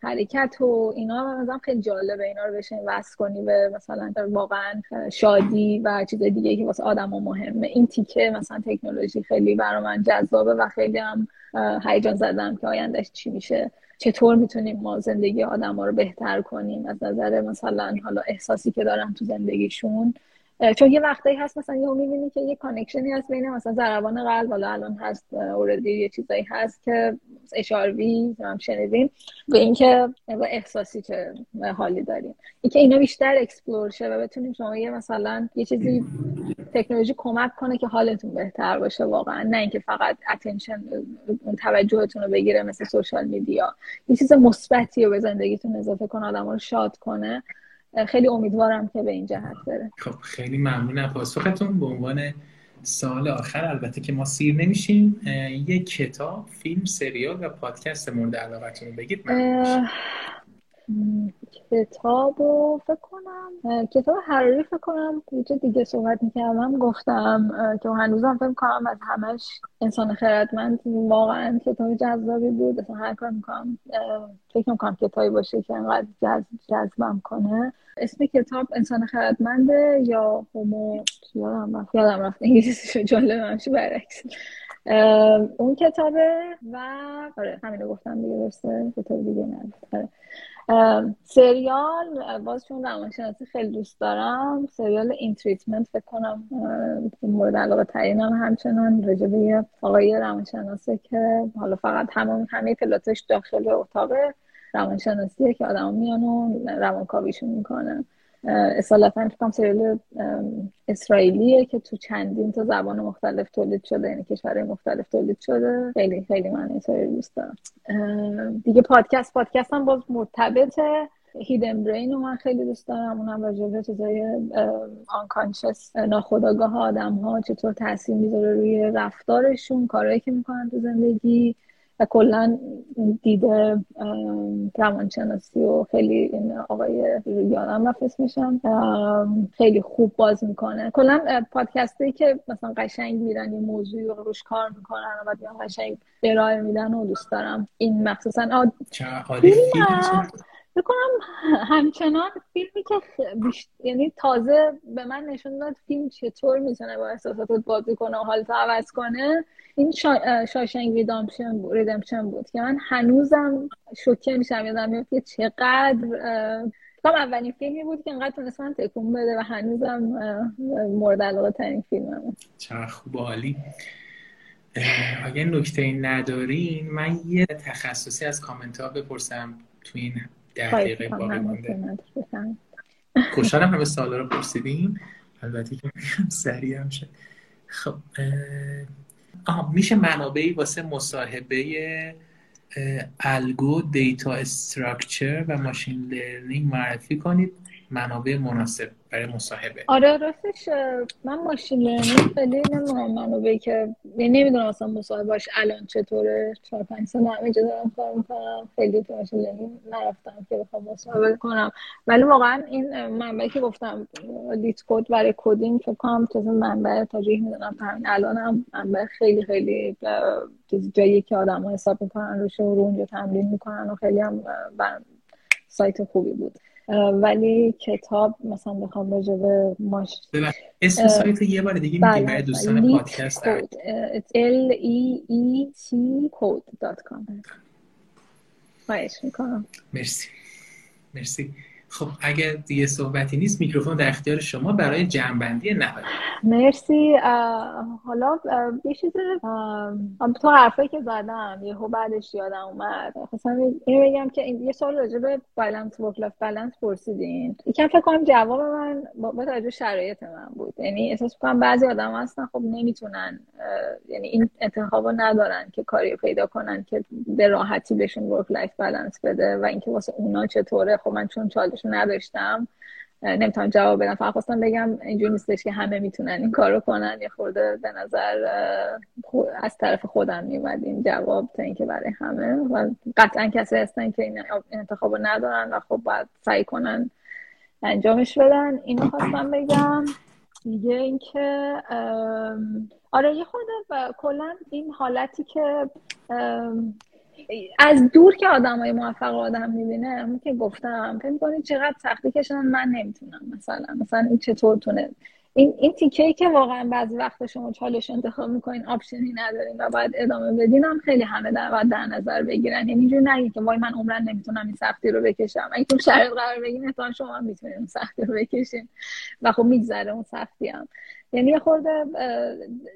حرکت و اینا مثلا خیلی جالبه اینا رو بشین وصل کنی به مثلا واقعا شادی و چیز دیگه که واسه آدم مهمه. این تیکه مثلا تکنولوژی خیلی برای من جذابه و خیلی هم هیجان زدم که آیندهش چی میشه. چطور می‌تونیم ما زندگی آدم ها رو بهتر کنیم؟ از نظر مثلا حالا احساسی که دارن تو زندگیشون. چون یه وقتایی هست مثلا یه می‌بینی که یه connectionی هست بین مثلا ضربان قلب حالا الان هست already یه چیزایی هست که اشاروی هم شنیدیم به اینکه با احساسی که حالی داریم. اینکه اینا بیشتر explore شه و بتونیم شما یه مثلا یه چیزی تکنولوژی کمک کنه که حالتون بهتر باشه واقعا. نه اینکه فقط attention توجهتون رو بگیره مثل سوشال میدیا یه چیز مثبتی رو به زندگیتون اضافه کنه آدم رو شاد کنه. خیلی امیدوارم که به این جهت بره. خب خیلی ممنون پاسختون به عنوان سال آخر البته که ما سیر نمیشیم. یه کتاب فیلم سریال و پادکست مورد علاقتون بگید؟ کتاب رو فکر کنم. کتاب حراری فکر کنم. یه دیگه صحبت می‌کردم گفتم که هنوزم فکر کنم از همش انسان خردمند. واقعا کتاب جذابی بود. اصلا هر کار می‌کنم فکر می‌کنم کتابی باشه که انقدر جذب جذبم کنه. اسم کتاب انسان خردمنده یا هومو یادم رفت. یادم رفت. انگلیسی جمله منشو برعکس. اون کتابه و آره همینو گفتم دیگه درسته؟ کتاب دیگه نه. سریال باز چون روانشناسی خیلی دوست دارم سریال این تریتمنت فکر کنم مورد علاقه ترینم همچنان راجع به یه آقای روانشناسه که حالا فقط همه همه پلاتش داخل اتاق روانشناسیه که آدم میان و روانکاویشون می‌کنه اصالتا فکرم سریال اسرائیلیه که تو چندین تا زبان مختلف تولید شده یعنی کشورهای مختلف تولید شده. خیلی خیلی من این سریال دوست دارم. دیگه پادکست پادکست هم باز مرتبطه هیدن برین رو من خیلی دوست دارم. اونم راجع به چیزای آنکانشس ناخداگاه آدم ها چطور تاثیر می‌ذاره روی رفتارشون کارهایی که می‌کنن تو زندگی. و کلا دیده روانشناسی و خیلی این آقای یادم رفت اسمشم خیلی خوب باز می‌کنه. کلا پادکستی که مثلا قشنگ میرن این موضوعی رو روش کار می‌کنن و بعد قشنگ ارائه میدن و دوست دارم. این مخصوصا بکنم همچنان فیلمی که بیشت... یعنی تازه به من نشون داد فیلم چطور می‌تونه با احساساتت بازی کنه و حالت عوض کنه این شا... Shawshank Redemption بود Redemption بود که من هنوزم شوکه میشم یادم میفته چقدر کام اولین فیلمی بود که انقدر من تکون بده و هنوزم مورد علاقه ترین فیلمم چه خوب عالی. اگه نکته ندارین من یه تخصصی از کامنت ها بپرسم تو این ده دقیقه باقی مونده. خوشحالم همه سوالا رو پرسیدیم البته که سریع هم شد. خب آها میشه منابعی واسه مصاحبه الگو data structure و machine learning معرفی کنید؟ منابع مناسب برای مصاحبه. آره راستش من machine learning خیلی نمی‌دونم منابعی که یعنی نمی‌دونم اصلا مصاحبهاش الان چطوره. چهار پنج سال همینجا دارم کار می‌کنم. خیلی تو machine learning نرفتم که بخوام مصاحبه کنم. ولی واقعا این منبعی که گفتم LeetCode برای coding فکر کنم چیز منبع تاریخ می‌دونم. همین الان هم منبع خیلی خیلی جایی که آدم ها حساب می‌کنن روش و رو اونجا تمرین می‌کنن و خیلی هم سایت خوبی بود. ولی کتاب مثلا بخوام راجع به ماش اسم سایت یه بار دیگه میگیم برای دوستان پادکست. L E E T code.com خواهش می‌کنم. مرسی. مرسی. خب اگر دیگه صحبتی نیست میکروفون در اختیار شما برای جمعبندی نهایی. مرسی. حالا یه چیز تو حرفایی که زدم یهو بعدش یادم اومد. خواستم اینو بگم که این یه سوال راجع به balance work life balance پرسیدین. یکم فکر کنم جواب من با توجه شرایط من بود. یعنی احساس کنم بعضی آدم هستن خب نمی‌تونن یعنی این انتخابو ندارن که کاری پیدا کنن که به راحتی بهشون work life balance بده و اینکه واسه اونا چطوره. خب من چون چالش نداشتم. نمی‌تونم جواب بدم. فقط خواستم بگم اینجوری نیستش که همه می‌تونن این کارو کنن. یه خورده به نظر از طرف خودم میومد این جواب تا اینکه برای همه. و قطعا کسی هستن که این انتخاب ندارن و خب باید سعی کنن انجامش بدن. اینو خواستم بگم. دیگه اینکه آره یه خورده کلا این حالتی که از دور که آدمای موفق آدم می‌بینه همون که گفتم فکر کنید چقدر سختی کشن من نمی‌تونم مثلا مثلا این چطور تونه؟ این این تیکه که واقعا بعضی وقت شما چالش انتخاب می‌کنین optionی ندارین و باید ادامه بدین هم خیلی همه در باید در نظر بگیرن. یعنی اینجوری نگید که وای من عمراً نمی‌تونم این سختی رو بکشم. اگه تو شرایط قرار بگین احتمال شما هم می‌تونین سختی رو بکشین. و خب میگذره اون سختی هم یعنی یه خورده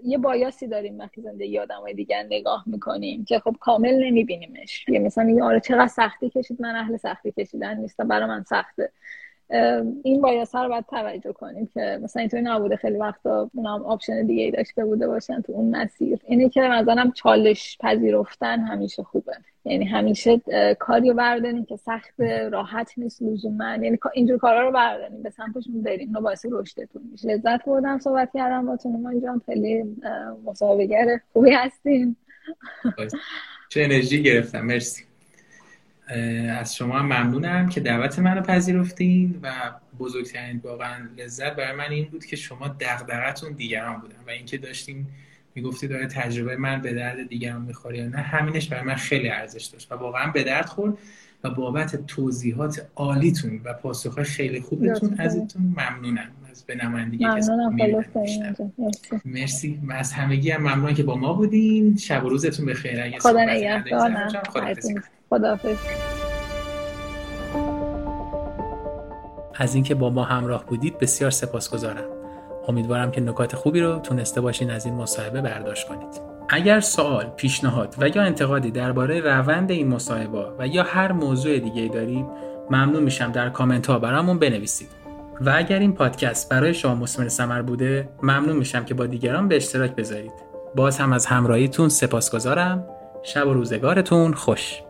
یه biasی داریم وقتی زندگی آدم های دیگر نگاه می‌کنیم که خب کامل نمیبینیمش. یه مثلا میگه آره چقدر سختی کشید من اهل سختی کشیدن نیستم برای من سخته. این bias رو باید توجه کنیم که مثلا اینطوری نبوده. خیلی وقتا اونم option دیگه ای داشته بوده باشن تو اون مسیر. اینه که مثلا چالش پذیرفتن همیشه خوبه. یعنی همیشه کاری رو که سخت راحت نیست لزوما. یعنی اینجور کارا رو برداریم به سمتشون بریم. و باعث رشدتون میشه. لذت بردم صحبت کردم با ما اینجا خیلی مصاحبهگر خوبی هستیم. چه انرژی گرفتم. مرسی. از شما هم ممنونم که دعوت منو پذیرفتین و بزرگترین واقعا لذت برای من این بود که شما دغدغتون دیگران بودن و اینکه داشتین می‌گفتی داره تجربه من به درد دیگران می‌خوره یا نه همینش برای من خیلی ارزش داشت و واقعا به درد خورد و بابت توضیحات عالیتون و پاسخ خیلی خوبتون ازتون ممنونم. از به نمایندگی مرسی. مرسی. از همگی هم ممنون که با ما بودین. شب و روزتون بخیر. اگه خدا نگهدار. خداحافظ. از اینکه با ما همراه بودید بسیار سپاسگزارم. امیدوارم که نکات خوبی رو تونسته باشین از این مصاحبه برداشت کنید. اگر سوال، پیشنهاد و یا انتقادی درباره روند این مصاحبه و یا هر موضوع دیگه دارید ممنون میشم در کامنت ها برامون بنویسید. و اگر این پادکست برای شما مسمر سمر بوده ممنون میشم که با دیگران به اشتراک بذارید. باز هم از همراهیتون سپاسگزارم. شب و روزگارتون خوش.